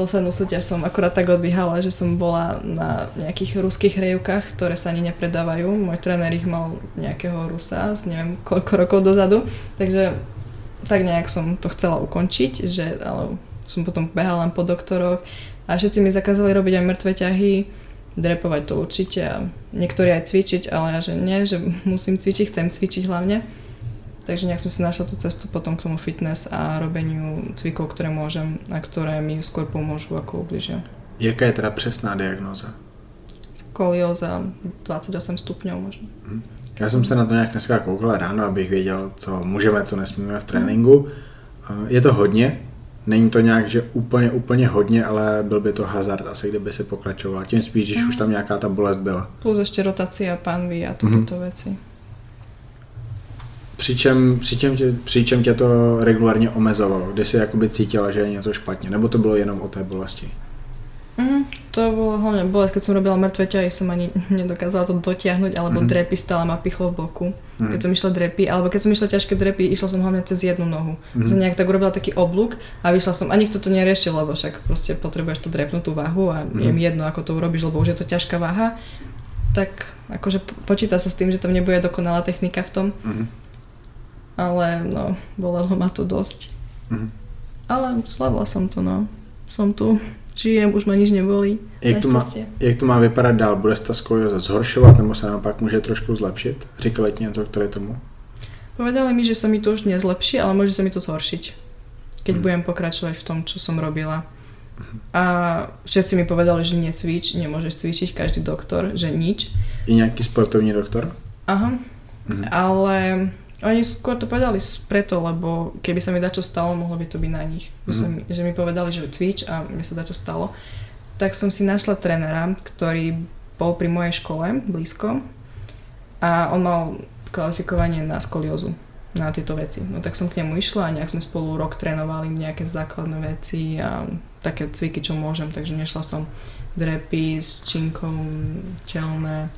poslednú súťaž som akurát tak odbiehala, že som bola na nejakých ruských rejukách, ktoré sa ani nepredávajú. Môj tréner ich mal nejakého Rusa z neviem koľko rokov dozadu, takže tak nejak som to chcela ukončiť, že, ale som potom behala len po doktoroch a všetci mi zakázali robiť aj mŕtve ťahy, drepovať to určite a niektorí aj cvičiť, ale ja že nie, že musím cvičiť, chcem cvičiť hlavne. Takže nejak som si našla tú cestu potom k tomu fitness a robeniu cvikov, ktoré môžem a ktoré mi skôr pomôžu ako ubližia. Jaká je teda přesná diagnóza? Skolióza 28 stupňov možno. Hmm. Já jsem se na to nějak dneska koukal ráno, abych věděl, co můžeme, co nesmíme v tréninku. Je to hodně, není to nějak, že úplně, úplně hodně, ale byl by to hazard asi, kdyby se pokračoval. Tím spíš, když mm. už tam nějaká ta bolest byla. Plus ještě rotace a panvy a tyto mm. věci. Přičem, přičem, tě, přičem tě to regulárně omezovalo? Kdy jsi jakoby cítila, že je něco špatně? Nebo to bylo jenom o té bolesti? Mm, to bolo hlavne bolesť, keď som robila mŕtve ťahy, som ani nedokázala to dotiahnuť, alebo mm. drepy stále ma pichlo v boku, mm. keď som išla drepy, alebo keď som išla ťažké drepy, išla som hlavne cez jednu nohu. Mm. Som nejak tak urobila taký oblúk a vyšla som, a nikto to neriešil, lebo však proste potrebuješ to drepnúť tú váhu a mm. je mi jedno, ako to urobíš, lebo už je to ťažká váha. Tak akože počíta sa s tým, že tam nebude dokonalá technika v tom. Mm. Ale no, bolelo ma to dosť. Mm. Ale zvládla som to, no. Som tu žijem, už ma nič nebolí. Jak to, má, jak to má vypadat dál? Bude se ta skolioza zhoršovat nebo se naopak může trošku zlepšit? Říkali ti něco k tomu? Povedali mi, že sa mi to už nezlepší, ale môže sa mi to zhoršiť, keď hmm. budem pokračovať v tom, čo som robila. A všetci mi povedali, že necvič, nemôžeš cvičiť, každý doktor, že nič. I nejaký sportovní doktor? Aha, hmm. ale oni skôr to povedali preto, lebo keby sa mi dačo stalo, mohlo by to byť na nich. Mm. Mi, že mi povedali, že cvič a mne sa dačo stalo. Tak som si našla trénera, ktorý bol pri mojej škole blízko a on mal kvalifikovanie na skoliózu na tieto veci. No tak som k nemu išla a nejak sme spolu rok trénovali nejaké základné veci a také cviky, čo môžem, takže nešla som drepy s činkou, čelné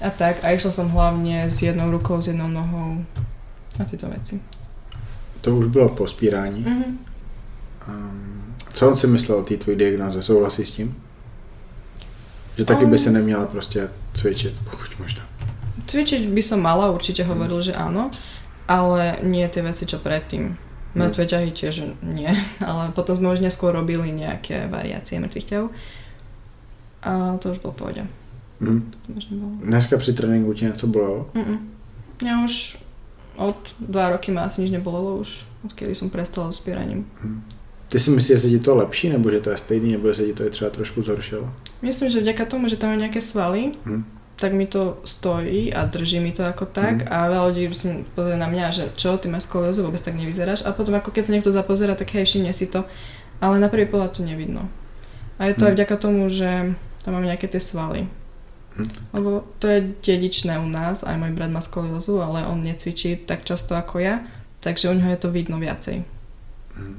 a tak. A išla som hlavne s jednou rukou, s jednou nohou a tyto věci. To už bylo po spírání. Mm-hmm. Um, co on si myslel o té tvojí diagnoze? Souhlasí s tím? Že taky um, by se neměla prostě cvičit, pokud možno. Cvičiť by som mala, určite hovoril, mm. že áno, ale nie tie veci, čo predtým. Mŕtve mm. ťahy tiež nie, ale potom sme už neskôr robili nejaké variácie mŕtvych ťahov a to už bolo pohode. Mm. To. Dneska při tréninku ti něco bolelo? Mm-mm. Mňa už od dva roky ma asi nič nebolelo už, odkedy som prestala s spieraním. Ty si myslíš, že se ti to lepší, nebo že to je stejný, nebo že se ti to je třeba trošku zhoršilo? Myslím, že vďaka tomu, že tam mám nejaké svaly, Hm. tak mi to stojí a drží mi to ako tak Mhm. a veľa ľudí si pozrie na mňa, že čo, ty máš skoliózu, vôbec tak nevyzeráš a potom ako keď sa niekto zapozera, tak hej, všimne si to, ale na prvý pohľad to nevidno. A je to aj Mhm. vďaka tomu, že tam mám nejaké tie svaly. Hm. Lebo to je dedičné u nás, aj môj brat má skoliózu, ale on necvičí tak často ako ja, takže u neho je to vidno viacej. Hm.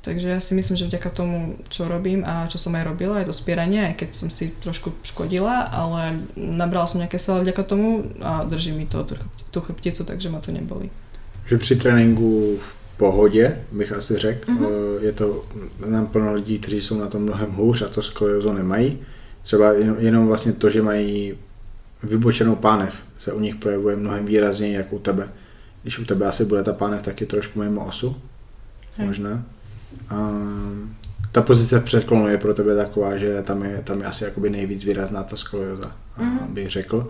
Takže ja si myslím, že vďaka tomu, čo robím a čo som aj robila, aj to spieranie, aj keď som si trošku škodila, ale nabrala som nejaké svaly vďaka tomu a drží mi to tú, chrbti- tú chrbticu, takže ma to neboli. Že při tréninku v pohodě, bych asi řekl, Mhm. eh, je to, znám plno lidí, kteří jsou na tom mnohem hůř a to skoliozu nemají. Třeba jenom, jenom vlastně to, že mají vybočenou pánev, se u nich projevuje mnohem výrazněji, jak u tebe. Když u tebe asi bude ta pánev taky trošku mimo osu, Hej. možná. A ta pozice v předklonu je pro tebe taková, že tam je, tam je asi jakoby nejvíc výrazná ta skolioza, Mhm. bych řekl.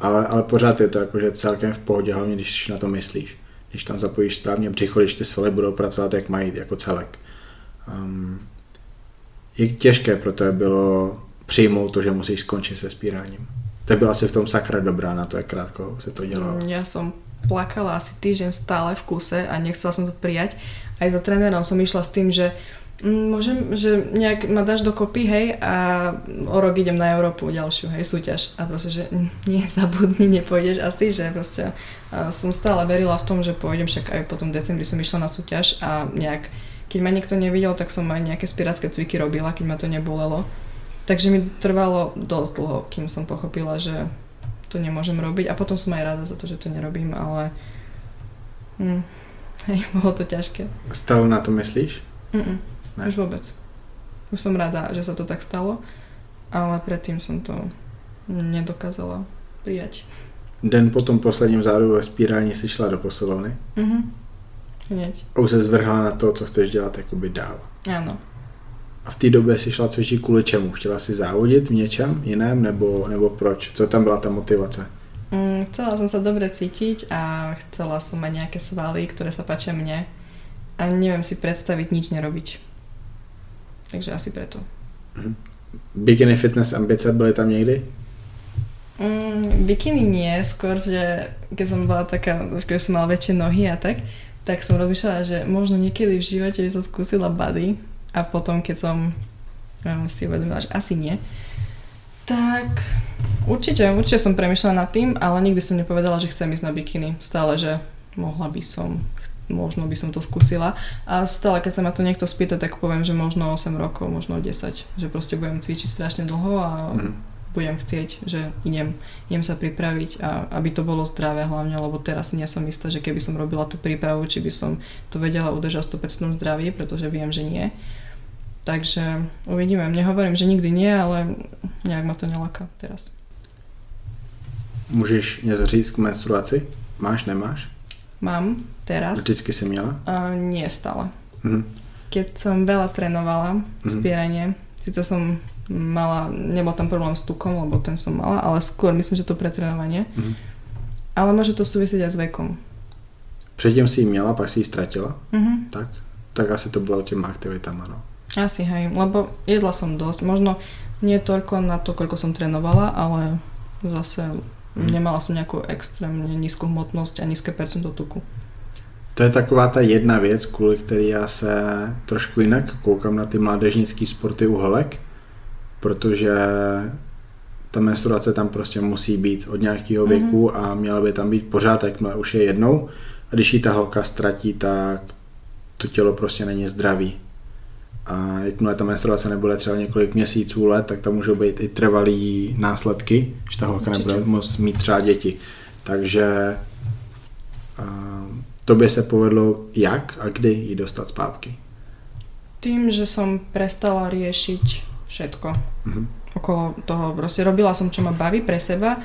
Ale, ale pořád je to jakože celkem v pohodě, hlavně když na to myslíš. Když tam zapojíš správně břicho, když ty svaly budou pracovat, jak mají, jako celek. Um, jak těžké pro tebe bylo přijmout to, že musíš skončit se spíráním? To byla asi v tom sakra dobrá na to, jak krátko se to dělalo. Ja som plakala asi týždeň stále v kuse a nechcela som to prijať. Aj za trénerom som išla s tým, že mm, môžem, že nejak ma dáš dokopy, hej, a o rok idem na Európu ďalšiu, hej, súťaž. A proste, že mm, nie, zabudni, nepôjdeš asi, že proste som stále verila v tom, že pôjdem, však aj potom v decembri som išla na súťaž a nejak, keď ma nikto nevidel, tak som aj nejaké spirácké cviky robila, keď ma to nebolelo. Takže mi trvalo dosť dlho, kým som pochopila, že to nemôžem robiť a potom som aj rada za to, že to nerobím, ale hm, hej, bolo to ťažké. Stále na to myslíš? Mm-mm, Ne. už vôbec. Už som rada, že sa to tak stalo, ale predtým som to nedokázala prijať. Den po tom posledním zádu ve spírání si šla do posilovny Mhm. Hneď. a už se zvrhla na to, co chceš dělat jakoby dál. Áno. A v té době si šla cvičit kvůli čemu? Chtěla si závodit v něčem jiném nebo, nebo proč? Co tam byla ta motivace? Mm, chcela som sa dobre cítiť a chcela som mať nejaké svaly, ktoré sa páčia mne a neviem si predstaviť nič nerobiť. Takže asi preto. Bikini fitness ambice byly tam někdy? Mm, bikiny nie, skôr, že keď som bola taká, keď som mala väčšie nohy a tak, tak som rozmýšľala, že možno niekedy v živote by som skúsila body a potom, keď som um, si uvedomila, že asi nie, tak určite, určite som premyšľala nad tým, ale nikdy som nepovedala, že chcem ísť na bikiny. Stále, že mohla by som, možno by som to skúsila. A stále, keď sa ma to niekto spýta, tak poviem, že možno 8 rokov, možno 10. Že proste budem cvičiť strašne dlho a Mhm. budem chcieť, že idem, idem sa pripraviť a aby to bolo zdravé hlavne, lebo teraz nie som istá, že keby som robila tú prípravu, či by som to vedela udržať 100% zdraví, pretože viem, že nie. Takže uvidíme. Nehovorím, že nikdy nie, ale nejak ma to nelaká teraz. Můžeš něco říct k menstruaci? Máš, nemáš? Mám teraz, Vždycky si měla? a nie stále. Mhm. Keď som veľa trénovala Mhm. spieranie, síce som mala, nebol tam problém s tukom, lebo ten som mala, ale skôr myslím, že to pretrénovanie. Mhm. Ale môže to súvisieť aj s vekom. Předtím si ji měla, pak si ji ztratila? Mhm. Tak? Tak asi to bylo těma aktivitama, no. Asi hej, lebo jedla som dosť. Možno nie toľko na to, koľko som trénovala, ale zase Mhm. nemala som nejakú extrémne nízku hmotnosť a nízke percento tuku. To je taková ta jedna věc, kvůli které já se trošku jinak koukám na ty mládežnické sporty u holek, protože ta menstruace tam prostě musí být od nějakého Mhm. věku a měla by tam být pořád, jakmile už je jednou. A když ji ta holka ztratí, tak to tělo prostě není zdravý. A jakmile ta menstruace nebude třeba několik měsíců, let, tak tam můžou být i trvalý následky, že ta holka Určitě. nebude moct mít třeba děti. Takže a, tobě se povedlo jak a kdy ji dostat zpátky. Tým, že som prestala riešiť všetko Mhm. okolo toho. Proste robila som, čo ma baví pre seba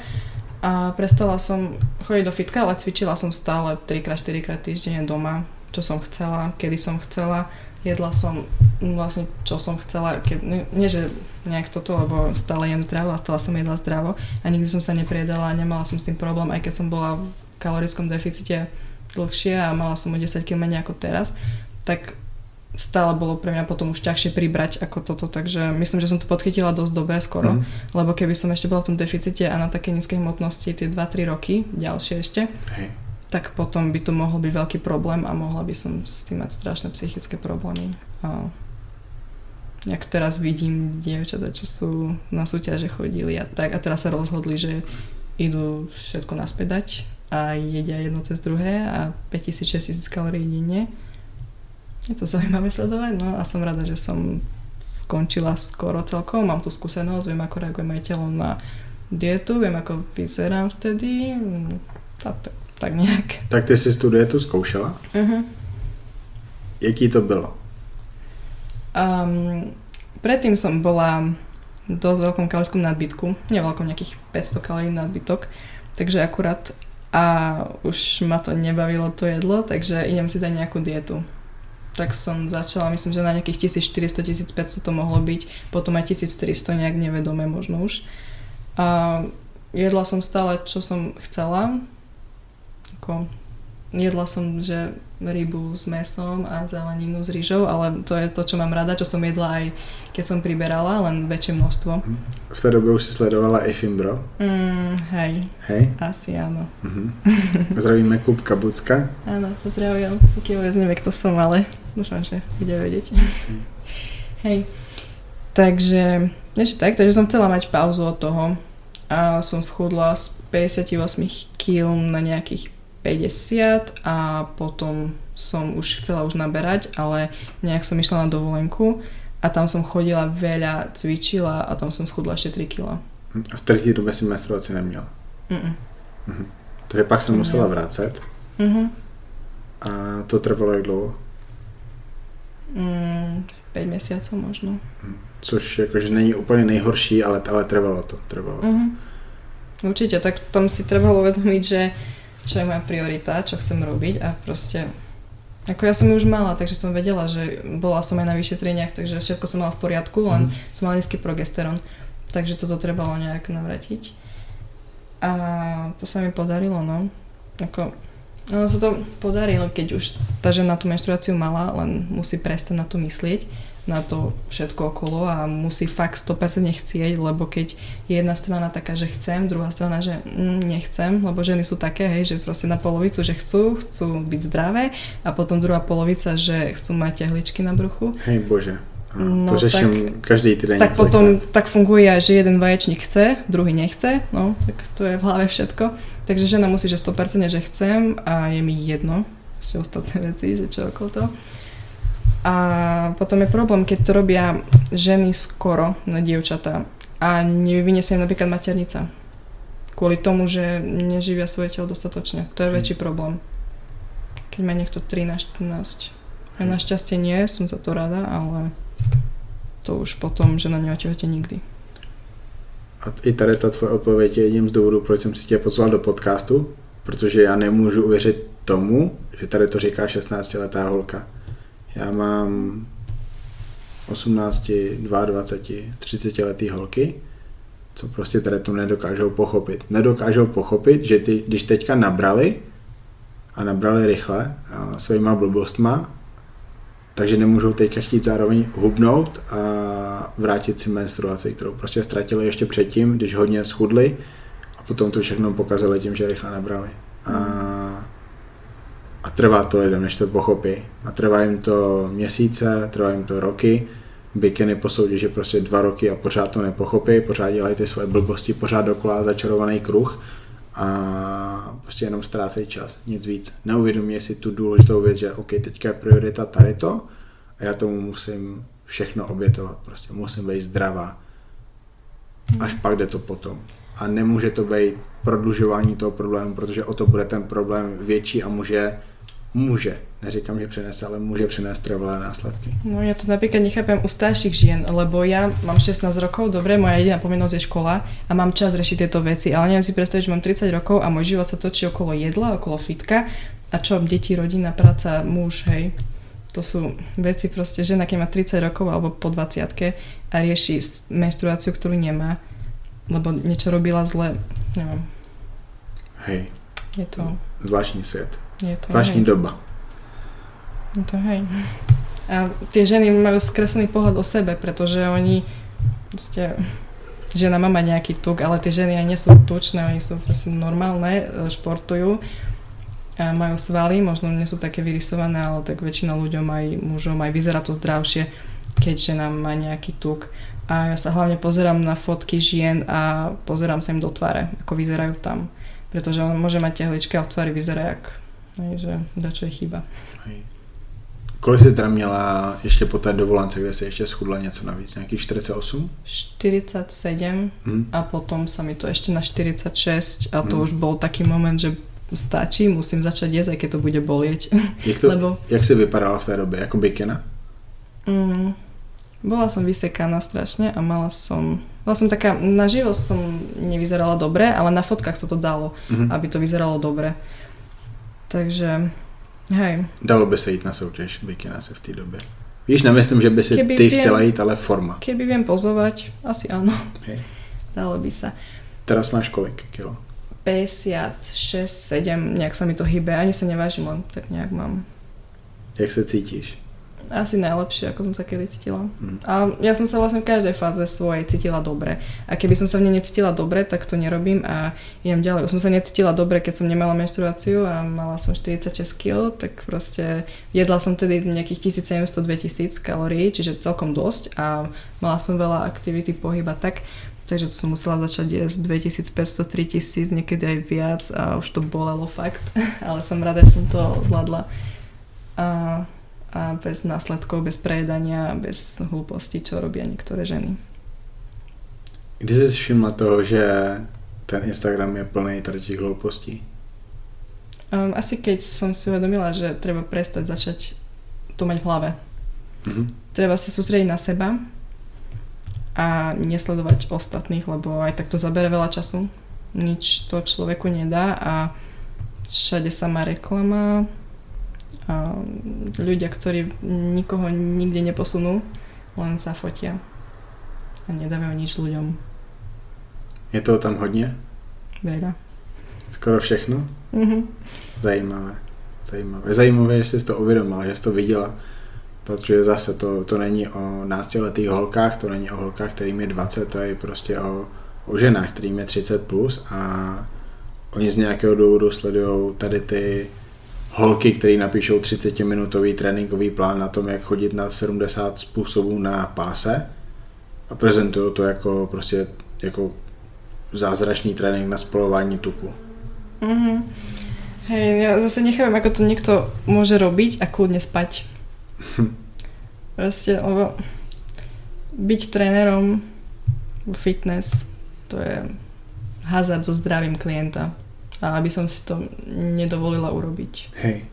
a prestala som chodiť do fitka, ale cvičila som stále 3x-4 krát týždenne doma, čo som chcela, kedy som chcela. Jedla som vlastne, čo som chcela, keď, nie, nie že nejak toto, lebo stále jem zdravo a stále som jedla zdravo a nikdy som sa nepriedala a nemala som s tým problém, aj keď som bola v kalorickom deficite dlhšie a mala som o 10 kg menej ako teraz, tak stále bolo pre mňa potom už ťažšie pribrať ako toto, takže myslím, že som to podchytila dosť dobre skoro, mm. lebo keby som ešte bola v tom deficite a na takej nízkej hmotnosti tie 2-3 roky, ďalšie ešte, Hej. Tak potom by to mohol byť veľký problém a mohla by som s tým mať strašné psychické problémy. A jak teraz vidím dievčatá, čo sú na súťaže chodili a tak a teraz sa rozhodli, že idú všetko naspäť dať a jedia jedno cez druhé a 5000-6000 kalórií denne. Je to zaujímavé sledovať, no a som rada, že som skončila skoro celkom, mám tu skúsenosť, viem ako reaguje moje telo na dietu, viem ako vyzerám vtedy, tak, tak, tak nejak. Tak ty si tu dietu zkoušela? Uh-huh. Jaký to bylo? Um, predtým som bola dosť veľkom kalorskom nadbytku, nie veľkom nejakých 500 kalórií nadbytok, takže akurát a už ma to nebavilo to jedlo, takže idem si dať nejakú dietu. Tak som začala, myslím, že na nejakých 1400-1500 to mohlo byť, potom aj 1300 nejak nevedome možno už. A jedla som stále, čo som chcela. Ako, jedla som, že rybu s mesom a zeleninu s rýžou, ale to je to, čo mám rada, čo som jedla aj keď som priberala, len väčšie množstvo. V tej dobe už si sledovala aj Fimbro? Mm, hej. Hej? Asi áno. Uh-huh. Zdravíme Kupka Bucka. áno, pozdravujem. Taký vôbec nevie, kto som, ale dúfam, že bude vedieť. hej. Takže, niečo tak, takže som chcela mať pauzu od toho a som schudla z 58 kg na nejakých 50 a potom som už chcela už naberať, ale nejak som išla na dovolenku a tam som chodila veľa, cvičila a tam som schudla ešte 3 kg. A v tretí době si menstruaci neměla? Mm-mm. Mhm. Takže pak jsem musela vrácet. Mm-hmm. A to trvalo jak dlouho? Mm, 5 mesiacov možno. Mhm. Což jakože není úplně nejhorší, ale, ale trvalo to. Trvalo to. Mm-hmm. Určite, tak tam si treba uvedomiť, že čo je moja priorita, čo chcem robiť a proste ako ja som ju už mala, takže som vedela, že bola som aj na vyšetreniach, takže všetko som mala v poriadku, len mm. som mala nízky progesteron. Takže toto trebalo nejak navratiť. A to sa mi podarilo, no. Ako, no sa to podarilo, keď už tá žena tú menštruáciu mala, len musí prestať na to myslieť na to všetko okolo a musí fakt 100% chcieť, lebo keď je jedna strana taká, že chcem, druhá strana, že mm, nechcem, lebo ženy sú také, hej, že proste na polovicu, že chcú, chcú byť zdravé a potom druhá polovica, že chcú mať ťahličky na bruchu. Hej Bože. No, to řeším tak, každý týden. Tak potom tak funguje že jeden vaječník chce, druhý nechce, no, tak to je v hlave všetko. Takže žena musí, že 100% že chcem a je mi jedno ešte ostatné veci, že čo okolo toho. A potom je problém, keď to robia ženy skoro na dievčatá a nevyvinie sa im napríklad maternica. Kvôli tomu, že neživia svoje telo dostatočne. To je hm. väčší problém. Keď má niekto 13-14. Ja našťastie nie, som za to rada, ale to už potom, že na neotehotě nikdy. A i tady ta tvoje odpověď je jedním z důvodů, proč jsem si tě pozval do podcastu, protože já nemůžu uvěřit tomu, že tady to říká 16-letá holka. Já mám 18, 22, 30 letý holky, co prostě tady to nedokážou pochopit. Nedokážou pochopit, že ty, když teďka nabrali a nabrali rychle a svýma blbostma, takže nemůžou teďka chtít zároveň hubnout a vrátit si menstruaci, kterou prostě ztratili ještě předtím, když hodně schudli a potom to všechno pokazali tím, že rychle nabrali. A a trvá to lidem, než to pochopí. A trvá jim to měsíce, trvá jim to roky. Bikiny posoudí, že prostě dva roky a pořád to nepochopí, pořád dělají ty svoje blbosti, pořád dokola začarovaný kruh a prostě jenom ztrácejí čas, nic víc. Neuvědomí si tu důležitou věc, že OK, teďka je priorita tady to a já tomu musím všechno obětovat, prostě musím být zdravá. Až pak jde to potom. A nemůže to být prodlužování toho problému, protože o to bude ten problém větší a může může, neříkam, že přinese, ale může přinést trvalé následky. No ja to napríklad nechápem u starších žien, lebo ja mám 16 rokov, dobre, moja jediná povinnosť je škola a mám čas riešiť tieto veci, ale neviem si predstaviť, že mám 30 rokov a môj život sa točí okolo jedla, okolo fitka a čo, deti, rodina, práca, muž, hej. To sú veci proste, žena keď má 30 rokov alebo po 20 a rieši menštruáciu, ktorú nemá, lebo niečo robila zle, neviem. Hej. Je to... Zvláštní svět. Je to, Zvláštní hej. doba. Je to hej. A tie ženy majú skreslený pohľad o sebe, pretože oni proste, žena má mať nejaký tuk, ale tie ženy aj nie sú tučné, oni sú proste normálne, e, športujú a majú svaly, možno nie sú také vyrysované, ale tak väčšina ľuďom aj mužom aj vyzerá to zdravšie, keď žena má nejaký tuk. A ja sa hlavne pozerám na fotky žien a pozerám sa im do tváre, ako vyzerajú tam. Pretože on môže mať tehličky a v tvári vyzerá jak, hej, že dačo je chyba. Hej. Kolik jsi teda měla ještě po té dovolance, kde jsi ještě schudla něco navíc? Nějakých 48? 47 Hm? a potom sa mi to ešte na 46 a to Hmm. už bol taký moment, že stačí, musím začať jesť, aj keď to bude bolieť. Jak, to, Lebo jak jsi vypadala v té době? Jako bikina? mm, bola som vysekaná strašne a mala som... Bola som taká, naživo som nevyzerala dobre, ale na fotkách sa to dalo, Mhm. aby to vyzeralo dobre. Takže, hej, Dalo by se jít na soutěž bikina se v té době. Víš, nemyslím, že by si Keby ty viem- chtěla jít, ale forma. keby viem pozovať, asi áno, Hej. dalo by sa. Teraz máš kolik kilo? 56, 7, nejak sa mi to hýbe, ani sa nevážim, len tak nejak mám Jak se cítíš? Asi najlepšie, ako som sa kedy cítila. Hm. A ja som sa vlastne v každej fáze svojej cítila dobre. A keby som sa v nej necítila dobre, tak to nerobím a idem ďalej. Už som sa necítila dobre, keď som nemala menštruáciu a mala som 46 kg, tak proste jedla som tedy nejakých 1700-2000 kalórií, čiže celkom dosť a mala som veľa aktivity pohyba tak, takže to som musela začať jesť 2500-3000, niekedy aj viac a už to bolelo fakt, ale som rada, že som to zvládla. A a bez následkov, bez prejedania, bez hlúposti, čo robia niektoré ženy. Kdy jsi všimla toho, že ten Instagram je plný tady těch hloupostí? Um, asi keď som si uvedomila, že treba prestať začať to mať v hlave. Mhm. Treba sa sústrediť na seba a nesledovať ostatných, lebo aj tak to zabere veľa času. Nič to človeku nedá a všade sa má reklama a ľudia, ktorí nikoho nikde neposunú, len sa fotia a nedávajú nič ľuďom. Je toho tam hodně? Veľa. Skoro všechno? Mhm. Zajímavé. Zajímavé. Zajímavé, že jsi to uvědomila, že jsi to viděla, protože zase to, to není o náctiletých holkách, to není o holkách, kterým je 20, to je prostě o, o ženách, kterým je 30 plus a oni z nějakého důvodu sledují tady ty holky, které napíšou 30-minutový tréninkový plán na tom, jak chodit na 70 způsobů na páse a prezentují to jako prostě jako zázračný trénink na spolování tuku. Mhm. Hej, ja zase nechápem, ako to niekto môže robiť a kľudne spať. Proste, lebo byť trénerom fitness, to je hazard so zdravím klienta. A aby som si to nedovolila urobiť. Hej.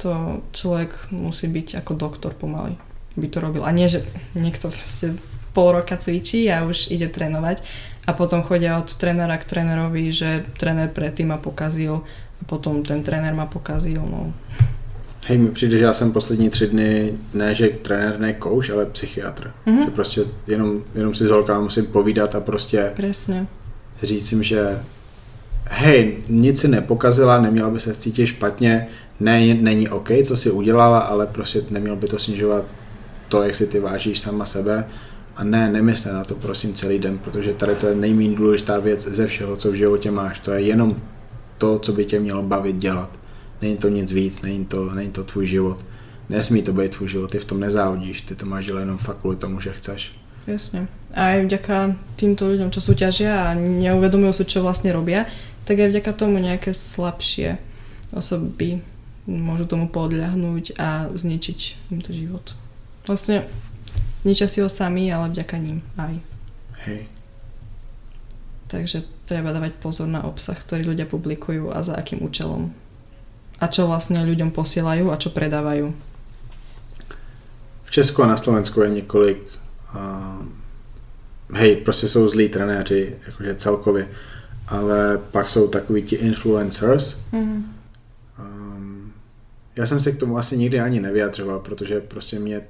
To človek musí byť ako doktor pomaly, by to robil. A nie, že niekto proste pol roka cvičí a už ide trénovať a potom chodia od trénera k trénerovi, že tréner predtým ma pokazil a potom ten tréner ma pokazil. No. Hej, mi přijde, že já jsem poslední tři dny, ne že trenér, ne kouš, ale psychiatr. Mhm. Že prostě jenom, jenom si s holkama musím povídat a prostě Presne. říct jim, že hej, nic si nepokazila, neměla by se cítit špatně, ne, není OK, co si udělala, ale prostě nemělo by to snižovat to, jak si ty vážíš sama sebe. A ne, nemysle na to prosím celý den, protože tady to je nejméně důležitá věc ze všeho, co v životě máš. To je jenom to, co by tě mělo bavit dělat. Není to nic víc, není to, není to tvůj život. Nesmí to být tvůj život, ty v tom nezávodíš, ty to máš dělat jenom fakt kvůli tomu, že chceš. Presne. A aj vďaka týmto ľuďom, čo súťažia a neuvedomujú si, čo vlastne robia, tak aj vďaka tomu nejaké slabšie osoby môžu tomu podľahnúť a zničiť im to život. Vlastne ničia si ho sami, ale vďaka ním aj. Hej. Takže treba dávať pozor na obsah, ktorý ľudia publikujú a za akým účelom. A čo vlastne ľuďom posielajú a čo predávajú. V Česku a na Slovensku je několik, uh, hej, prostě jsou zlí trenéři, jakože celkově, ale pak jsou takový ti influencers. Mhm. Um, Já jsem se k tomu asi nikdy ani nevyjadřoval, protože prostě mě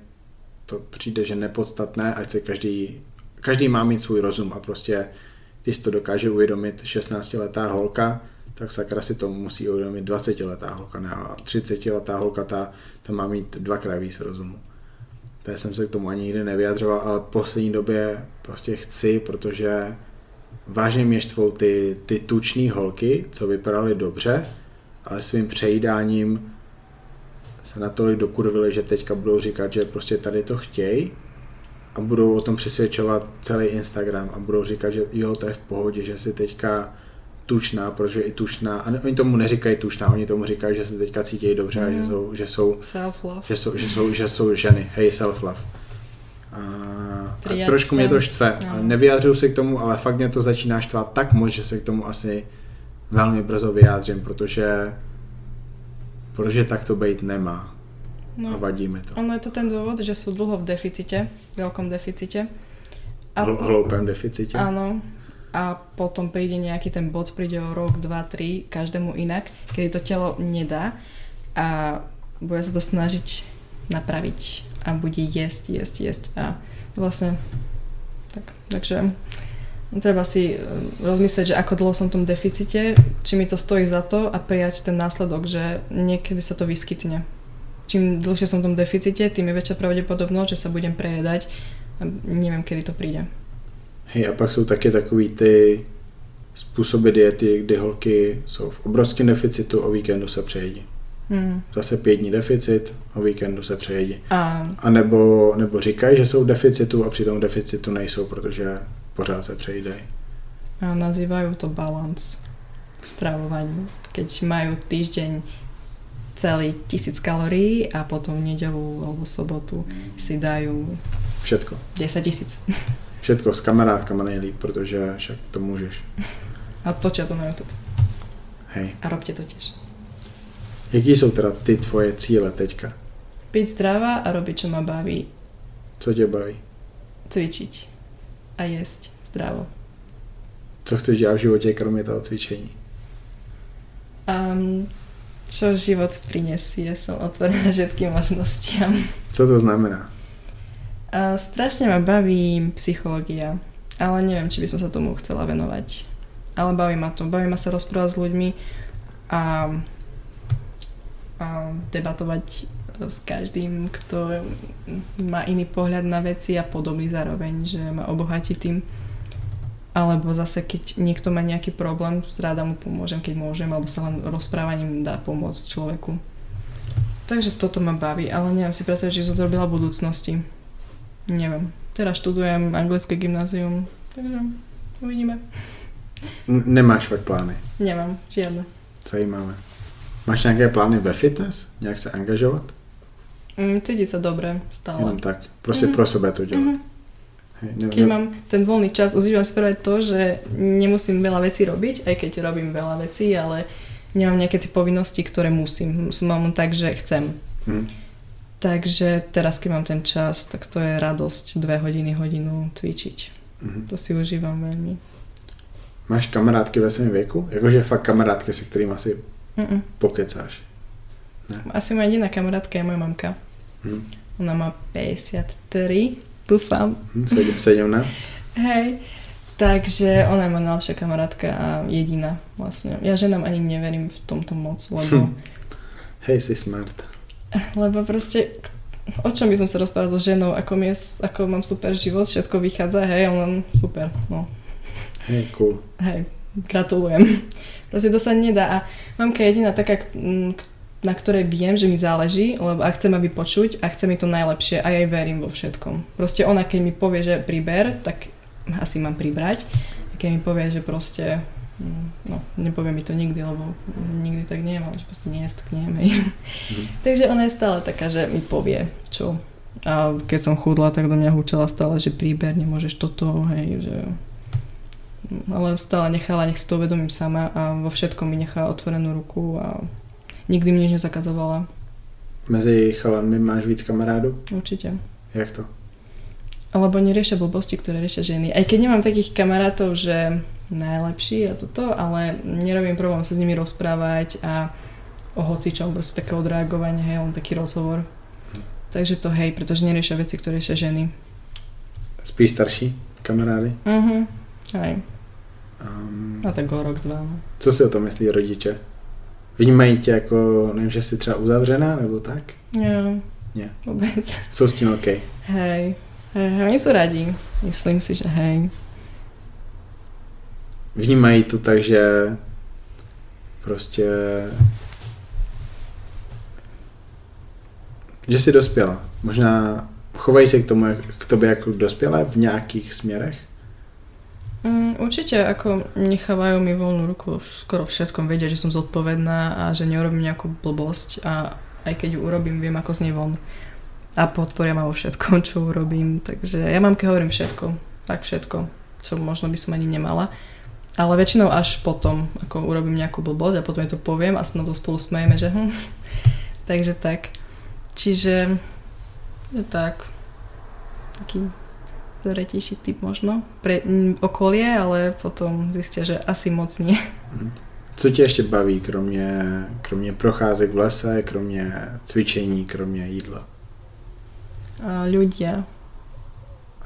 to přijde, že nepodstatné, ať se každý, každý má mít svůj rozum a prostě když to dokáže uvědomit 16-letá holka, tak sakra si to musí uvědomit 20-letá holka, ne? A 30-letá holka, ta, ta má mít dvakrát víc rozumu. Takže jsem se k tomu ani nikdy nevyjadřoval, ale v poslední době prostě chci, protože vážně mě štvou ty, ty tuční holky, co vypadaly dobře, ale svým přejídáním se natolik dokurvili, že teďka budou říkat, že prostě tady to chtějí a budou o tom přesvědčovat celý Instagram a budou říkat, že jo, to je v pohodě, že si teďka tučná, protože i tučná, a oni tomu neříkají tučná, oni tomu říkají, že se teďka cítí dobře mm. a že mhm. jsou, že jsou, self-love. Že jsou, že jsou, že jsou ženy, hej, self-love. A, trošku mě to štve. No. Nevyjádřuju se k tomu, ale fakt mě to začíná štvat tak moc, že se k tomu asi velmi brzo vyjádřím, protože protože tak to být nemá. No, a vadí mi to. Ono je to ten dôvod, že sú dlho v deficite, veľkom deficite. A, Hl- hloupém deficite. Áno. A potom príde nejaký ten bod, príde o rok, dva, tri, každému inak, kedy to telo nedá a bude sa to snažiť napraviť a bude jesť, jesť, jesť a vlastne tak, takže treba si e, rozmyslieť, že ako dlho som v tom deficite, či mi to stojí za to a prijať ten následok, že niekedy sa to vyskytne. Čím dlhšie som v tom deficite, tým je väčšia pravdepodobnosť, že sa budem prejedať a neviem, kedy to príde. Hej, a pak jsou taky takový ty způsoby diety, kdy holky jsou v obrovském deficitu, o víkendu se přejedí. Hmm. Zase pět dní deficit, o víkendu se přejedí. A, a nebo, nebo říkají, že jsou v deficitu a přitom deficitu nejsou, protože pořád se přejídají. A nazývajú to balans v stravovaní. Keď majú týždeň celý tisíc kalórií a potom v nedelu alebo sobotu si dajú všetko. 10 tisíc. Všetko s kamarádkama nejlíp, protože však to můžeš. A točia to na YouTube. Hej. A robte to tiež. Jaký jsou teda ty tvoje cíle teďka? Piť strava a robiť, čo ma baví. Co tě baví? Cvičiť a jesť zdravo. Co chceš dělat v životě, kromě toho cvičení? Um, čo život prinesie, som otvorená všetkým možnostiam. Co to znamená? A strašne ma baví psychológia, ale neviem, či by som sa tomu chcela venovať. Ale baví ma to, baví ma sa rozprávať s ľuďmi a debatovať s každým, kto má iný pohľad na veci a podobný zároveň, že ma obohatí tým. Alebo zase, keď niekto má nejaký problém, ráda mu pomôžem, keď môžem, alebo sa len rozprávaním dá pomôcť človeku. Takže toto ma baví, ale neviem si predstaviť, či som to robila v budúcnosti. Neviem. Teraz študujem anglické gymnázium, takže uvidíme. N- nemáš fakt plány? Nemám, žiadne. Zajímavé. Máš nějaké plány ve fitness? Nějak se angažovat? Mm, cítiť sa dobre stále. Jenom tak. Proste mm. pro sebe to dělat. Mm-hmm. Hej, ne, keď ne... mám ten voľný čas, užívam si práve to, že nemusím veľa vecí robiť, aj keď robím veľa vecí, ale nemám nejaké tie povinnosti, ktoré musím. Mám tak, že chcem. Mm. Takže teraz, keď mám ten čas, tak to je radosť dve hodiny, hodinu cvičiť. Mm. To si užívam veľmi. Máš kamarátky ve svém věku? Jakože fakt kamarátky, se kterým asi Mm-mm. pokecáš? Ne. Asi moja jediná kamarátka je moja mamka. Hmm. Ona má 53, dúfam. Hmm, 17? Hej. Takže ona je moja najlepšia kamarátka a jediná vlastne. Ja ženám ani neverím v tomto moc, lebo... Hm. Hej, si smart. Lebo proste, o čom by som sa rozprával so ženou, ako, mi je, ako mám super život, všetko vychádza, hej, on super, no. Hej, cool. Hej, gratulujem. Proste to sa nedá a mamka je jediná taká, na ktorej viem, že mi záleží, lebo a chcem, aby počuť a chce mi to najlepšie a ja jej verím vo všetkom. Proste ona, keď mi povie, že priber, tak asi mám pribrať. A keď mi povie, že proste no, nepovie mi to nikdy, lebo nikdy tak nie ale že proste nie, tak nie, hej. Mm. Takže ona je stále taká, že mi povie, čo. A keď som chudla, tak do mňa húčala stále, že príber, nemôžeš toto, hej, že ale stále nechala, nech si to uvedomím sama a vo všetkom mi nechá otvorenú ruku a nikdy mi nič nezakazovala. Mezi chalanmi máš víc kamarádů? Určite. Jak to? Alebo neriešia blbosti, ktoré riešia ženy. Aj keď nemám takých kamarátov, že najlepší a toto, ale nerobím problém sa s nimi rozprávať a o hocičom, proste také odreagovanie, hej, len taký rozhovor. Takže to hej, pretože neriešia veci, ktoré riešia ženy. Spíš starší kamarády? Mhm, hej. Um, A tak o rok, dva. No. co si o tom myslí rodiče? Vnímají tě jako, nevím, že jsi třeba uzavřená, nebo tak? Nie. Nie. Vôbec. Jsou s tím OK. Hej. Hej, oni sú radi. Myslím si, že hej. Vnímají to tak, že prostě že jsi dospěla. Možná chovají se k tomu, k tobě jako dospělé v nějakých směrech? Mm, určite ako nechávajú mi voľnú ruku skoro všetkom, vedia, že som zodpovedná a že neurobím nejakú blbosť a aj keď ju urobím, viem ako z nej von. A podporia ma vo všetkom, čo urobím, takže ja mamke hovorím všetko, tak všetko, čo možno by som ani nemala. Ale väčšinou až potom, ako urobím nejakú blbosť a potom jej to poviem a sa na to spolu smejeme, že hm. Takže tak. Čiže je tak. Taký zretejší typ možno pre mm, okolie, ale potom zistia, že asi moc nie. Co tě ještě baví, kromě, kromě procházek v lese, kromě cvičení, kromě jídla? A ľudia.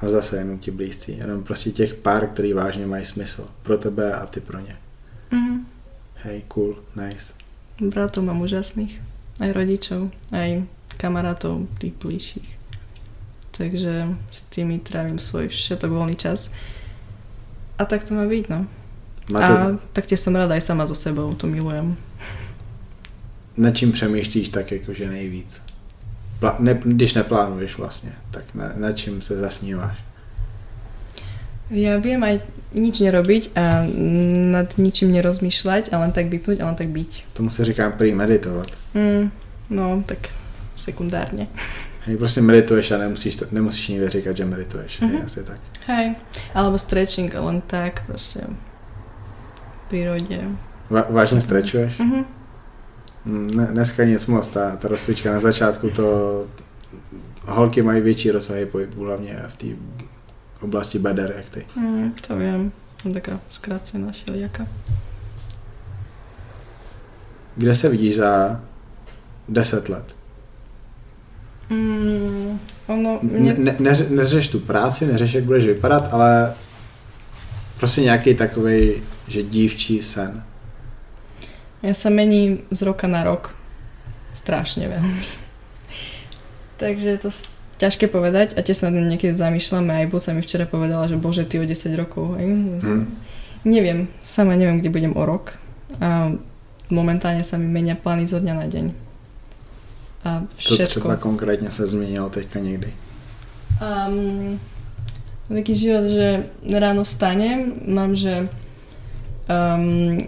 A zase jenom ti blízcí, jenom prostě těch pár, který vážně mají smysl. Pro tebe a ty pro ně. Mhm. Hej, cool, nice. Bratov mám úžasných. Aj rodičov, aj kamarátov tých bližších. Takže s tými trávim svoj všetok voľný čas. A tak to má byť, no. Máte, A taktiež som rada aj sama so sebou, to milujem. nad čím přemýšlíš tak jakože nejvíc? Pla- ne, když neplánuješ vlastně, tak na, nad čím se zasníváš? Ja viem aj nič nerobiť a nad ničím nerozmýšľať a len tak vypnúť a len tak byť. Tomu se říká prý meditovat. Mm, no, tak sekundárne. Hej, prostě medituješ a nemusíš, to, nemusíš nikde říkat, že medituješ. Hej, Mhm. asi tak. Hej. Alebo stretching len tak, proste v prírode. Va- vážně strečuješ? Mhm. Ne, dneska nic moc, ta, ta rozcvička na začátku to holky mají větší rozsahy pohybu, hlavně v té oblasti beder, jak ty. Mm, to viem. Taká skrácená šeliaka. Kde se vidíš za 10 let? Mm, ono, Ne, mne, ne, neř- neřeš tu práci, neřeš, jak budeš vypadat, ale prostě nějaký takový, že dívčí sen. ja sa mením z roka na rok. Strašne veľmi. Takže je to ťažké povedať a tiež sa tým niekedy zamýšľam aj Buca mi včera povedala, že bože, ty o 10 rokov. Hej? Hm. Neviem, sama neviem, kde budem o rok. A momentálne sa mi menia plány zo dňa na deň. A všetko. třeba konkrétně se změnilo teďka někdy? Um, taký život, že ráno vstanem, mám, že um,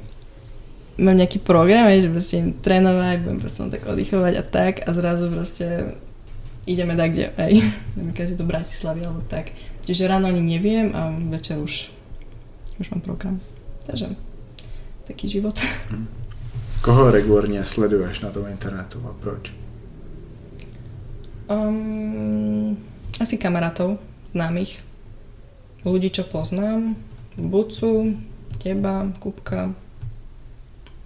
mám nejaký program, že proste idem trénovať, budem proste tak oddychovať a tak a zrazu proste ideme tak, kde, hej, napríklad že do Bratislavy alebo tak. Čiže ráno ani neviem a večer už, už mám program. Takže taký život. Koho regulárně sleduješ na tom internetu a proč? Um, asi kamarátov, známych, ľudí, čo poznám, Bucu, teba, Kupka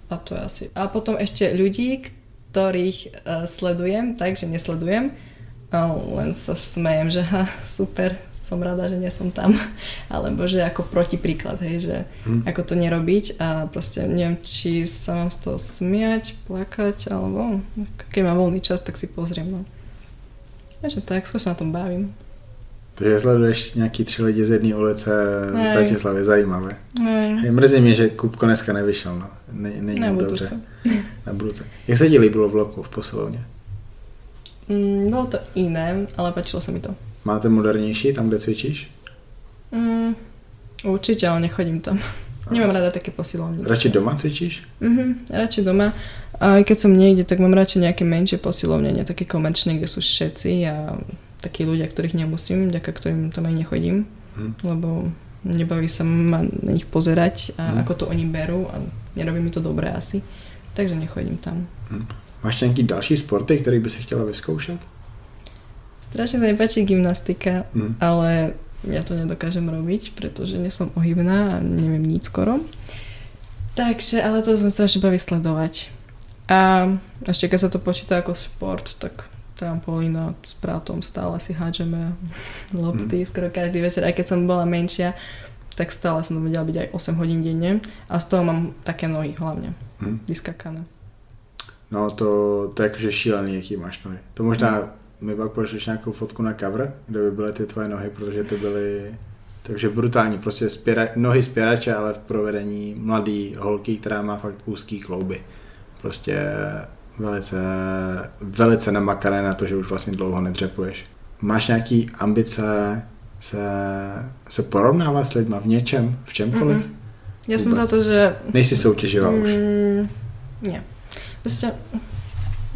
a to je asi. A potom ešte ľudí, ktorých uh, sledujem, takže nesledujem, len sa smejem, že ha, super, som rada, že nie som tam. Alebo že ako protipríklad, hej, že Hm. ako to nerobiť a proste neviem, či sa mám z toho smiať, plakať, alebo keď mám voľný čas, tak si pozriem. No. Takže tak, skôr sa na tom bavím. Takže sleduješ nějaký tři lidi z jedné ulice z. Bratislavy, zajímavé. Hej, mrzí mě, že Kupko dneska nevyšel, no. Ne, není na mu budúce. dobře. Na budúce. Jak se ti líbilo v bloku v posilovně? Mm, bolo to iné, ale páčilo sa mi to. Máte modernější tam, kde cvičíš? Mm, určite, ale nechodím tam. Nemám rada také posilovne. Radši doma cvičíš? Mhm, radšej doma. A aj keď som niekde, tak mám radšej nejaké menšie posilovne, nie také komerčné, kde sú všetci a takí ľudia, ktorých nemusím, vďaka ktorým tam aj nechodím, Hm. lebo nebaví sa ma na nich pozerať a Mhm. ako to oni berú a nerobí mi to dobré asi. Takže nechodím tam. Máš nějaký další sporty, který by si chtěla vyzkoušet? Strašne sa mi páči gymnastika, Hm. ale ja to nedokážem robiť, pretože nie som ohybná a neviem nič skoro. Takže, ale to sme strašne baví sledovať. A ešte keď sa to počíta ako šport, tak trampolína s bratom stále si hádžeme lopty mm. skoro každý večer, aj keď som bola menšia, tak stále som to vedela byť aj 8 hodín denne a z toho mám také nohy hlavne, mm. vyskakané. No to, to je akože šílený, jaký máš nohy. To možná mm. Mi pak pošleš nějakou fotku na cover, kde by byly ty tvoje nohy, protože to byly takže brutální, prostě spěra, nohy spěrače, ale v provedení mladý holky, která má fakt úzký klouby. Prostě velice, velice namakané na to, že už vlastně dlouho nedřepuješ. Máš nějaký ambice se, se porovnávat s lidma v něčem, v čemkoliv? Ja Vůbec. som za to, že... Nejsi soutěživá mm, už? Nie. Proste,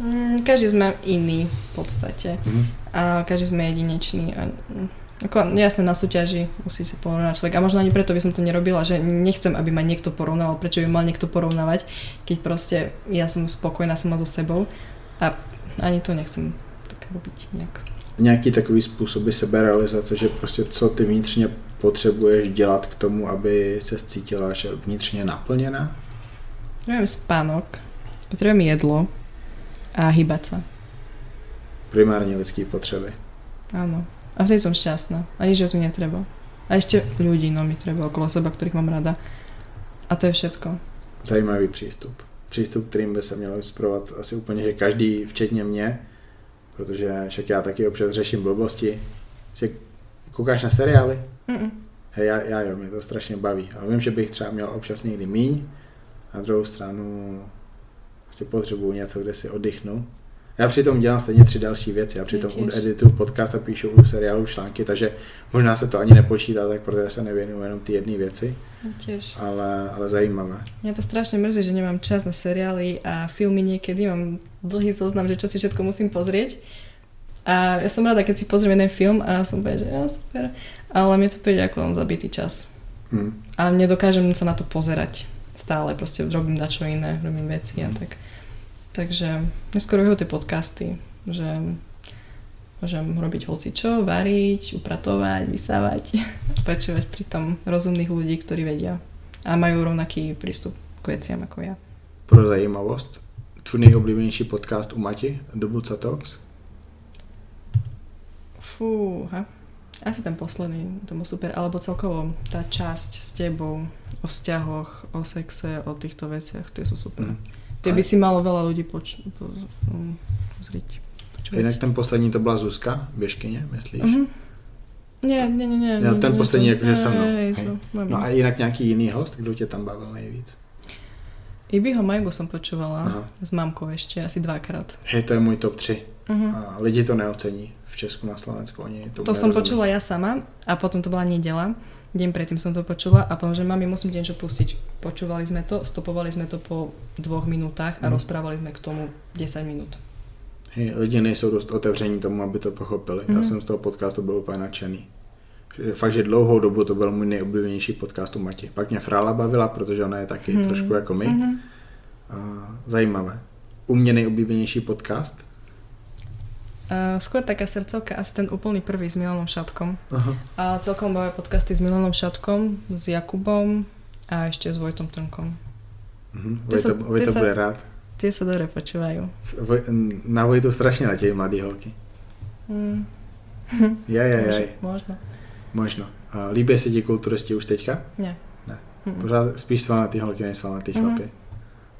mm, každý sme iný v podstate. Mm-hmm. A každý sme jedinečný. A, ako, jasne na súťaži musí sa porovnať človek. A možno ani preto by som to nerobila, že nechcem, aby ma niekto porovnával. Prečo by mal niekto porovnávať, keď proste ja som spokojná sama so sebou. A ani to nechcem tak robiť nejak. Nějaký takový způsoby seberealizace, že prostě co ty vnitřně potřebuješ dělat k tomu, aby se cítila že vnitřně naplněná? Potrebujem spánok, potrebujem jedlo a hýbať sa. Primárne lidské potřeby. Áno. A vtedy som šťastná. A nič mi netreba. A ešte ľudí, no mi treba okolo seba, ktorých mám rada. A to je všetko. Zajímavý přístup. Přístup, kterým by se měl inspirovat asi úplně, že každý, včetně mě, protože však já taky občas řeším blbosti. Že koukáš na seriály? Mm-mm. Hej, já, já jo, mě to strašně baví. Ale vím, že bych třeba měl občas někdy míň. Na druhou stranu prostě potřebuju něco, kde si oddychnu. Já přitom dělám stejně tři další věci. Já přitom edituju podcast a píšu u seriálu články, takže možná se to ani nepočítá, tak protože se nevěnuju jenom ty jedné věci. Tiež. Ale, ale zajímavé. Mňa to strašne mrzí, že nemám čas na seriály a filmy niekedy. Mám dlhý zoznam, že čo si všetko musím pozrieť. A ja som rada, keď si pozriem jeden film a som povedať, že ja super. Ale mne to príde ako len zabitý čas. Hmm. A nedokážem sa na to pozerať. Stále proste robím dačo iné, robím veci a tak. Takže neskôr vyhojú tie podcasty, že môžem robiť hoci čo, variť, upratovať, vysávať, počúvať pritom rozumných ľudí, ktorí vedia a majú rovnaký prístup k veciam ako ja. Pro zajímavost, tvůj nejoblíbenější podcast u Mati, Buca Talks? Fúha, asi ten posledný, to bol super, alebo celkovo tá časť s tebou o vzťahoch, o sexe, o týchto veciach, tie sú super. Mm. Ty by si malo veľa ľudí poč- po, um, pozrieť. Počúvať. Jinak ten poslední to byla Zuzka, běžkyně, myslíš? Uh-huh. Nie, nie, nie, nie. Ja, ten nie, poslední akože sa mnou. No a inak nejaký iný host, kto ťa tam bavil najvíc? Ibiho Majgu som počúvala Aha. s mamkou ešte asi dvakrát. Hej, to je môj top 3. Uh-huh. A lidi to neocení v Česku na Slovensku. Oni to to som počula ja sama a potom to bola nedela deň predtým som to počula a poviem, že mami, musím niečo pustiť. Počúvali sme to, stopovali sme to po dvoch minútach a mm. rozprávali sme k tomu 10 minút. Hej, lidi nejsou dost otevření tomu, aby to pochopili. Mm. Já jsem z toho podcastu byl úplně nadšený. Fakt, že dlouhou dobu to byl můj nejoblíbenější podcast u Mati. Pak mě Frála bavila, protože ona je taky mm. trošku jako my. Mm. A zajímavé. U mě nejoblíbenější podcast? Uh, skôr taká srdcovka, asi ten úplný prvý s Milanom Šatkom. Aha. A celkom moje podcasty s Milanom Šatkom, s Jakubom a ešte s Vojtom Trnkom. Uh-huh. Vojto, Vojto bude sa, rád. Tie sa dobre počúvajú. Voj, na Vojtu strašne na tie mladí holky. Mm. Jaj, jaj, jaj. Možno. Možno. A líbí se ti kulturisti už teďka? Ne. Ne. Mm-mm. Pořád spíš svalnatý holky, než svalnatý mm-hmm. chlapi.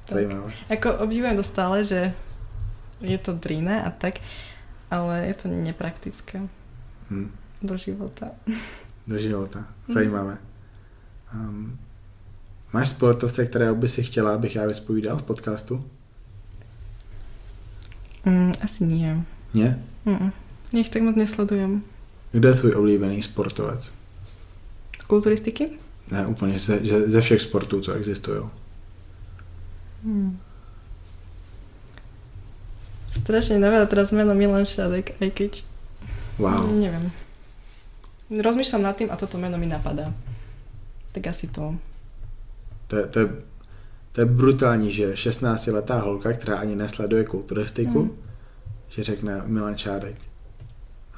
Zajímavé. Ako obdivujem to stále, že je to drine a tak, ale je to nepraktické. Hmm. Do života. Do života. Hmm. Zajímavé. Um, máš sportovce, které by si chtěla, abych já vyspovídal v podcastu? Mm, asi nie. Nie? Mm, nech tak moc nesledujem. Kdo je tvůj oblíbený sportovec? Kulturistiky? Ne, úplně ze, ze, ze všech sportů, co existují. Hmm. Strašne napadá teraz meno Milan Šadek, aj keď... Wow. Neviem. Rozmýšľam nad tým a toto meno mi napadá. Tak asi to. To je, to je, to je brutální, že 16-letá holka, která ani nesleduje kulturistiku, mm. že řekne Milan Šádek.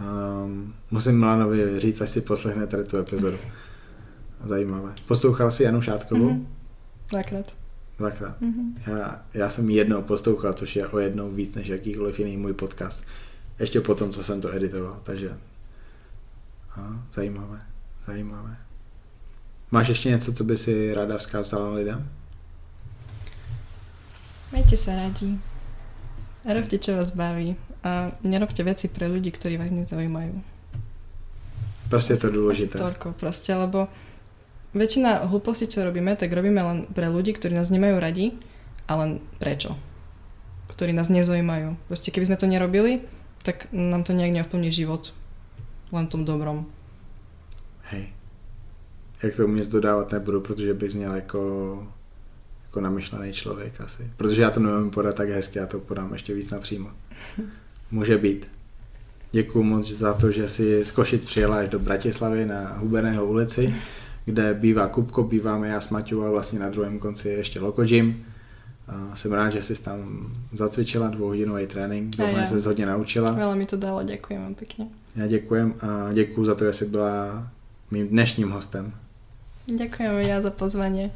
Um, musím Milanovi říct, až si poslechne tady tu epizodu. Zajímavé. Poslouchal jsi Janu Šátkovou? Mm. Dvakrát. Dvakrát. Mm-hmm. Já, já jsem jednou poslouchal, což je o jednou víc než jakýkoliv jiný můj podcast. Ještě po tom, co jsem to editoval, takže a, zajímavé, zajímavé. Máš ještě něco, co by si ráda vzkázala lidem? Majte sa radi. A robte, čo vás baví. A nerobte veci pre ľudí, ktorí vás nezaujímajú. Proste je to dôležité. Asi toľko proste, lebo väčšina hlúpostí, čo robíme, tak robíme len pre ľudí, ktorí nás nemajú radi a len prečo. Ktorí nás nezaujímajú. Proste keby sme to nerobili, tak nám to nejak neovplní život. Len tom dobrom. Hej. Jak to nic dodávat nebudu, protože bych zněl jako, jako namyšlený člověk asi. Protože já to nevím podat tak hezky, já to podám ještě víc napřímo. Může být. Děkuji moc za to, že si z Košic přijela až do Bratislavy na Huberného ulici, kde bývá Kupko, býváme já s Maťou a vlastně na druhém konci je ještě Loco Gym. A jsem rád, že jsi tam zacvičila dvouhodinový trénink, kde se hodně naučila. Veľa mi to dalo, děkuji vám pěkně. Já děkujem a děkuji za to, že jsi byla mým dnešním hostem. Ďakujem ja za pozvanie.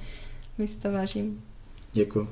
My si to vážim. Děkuji.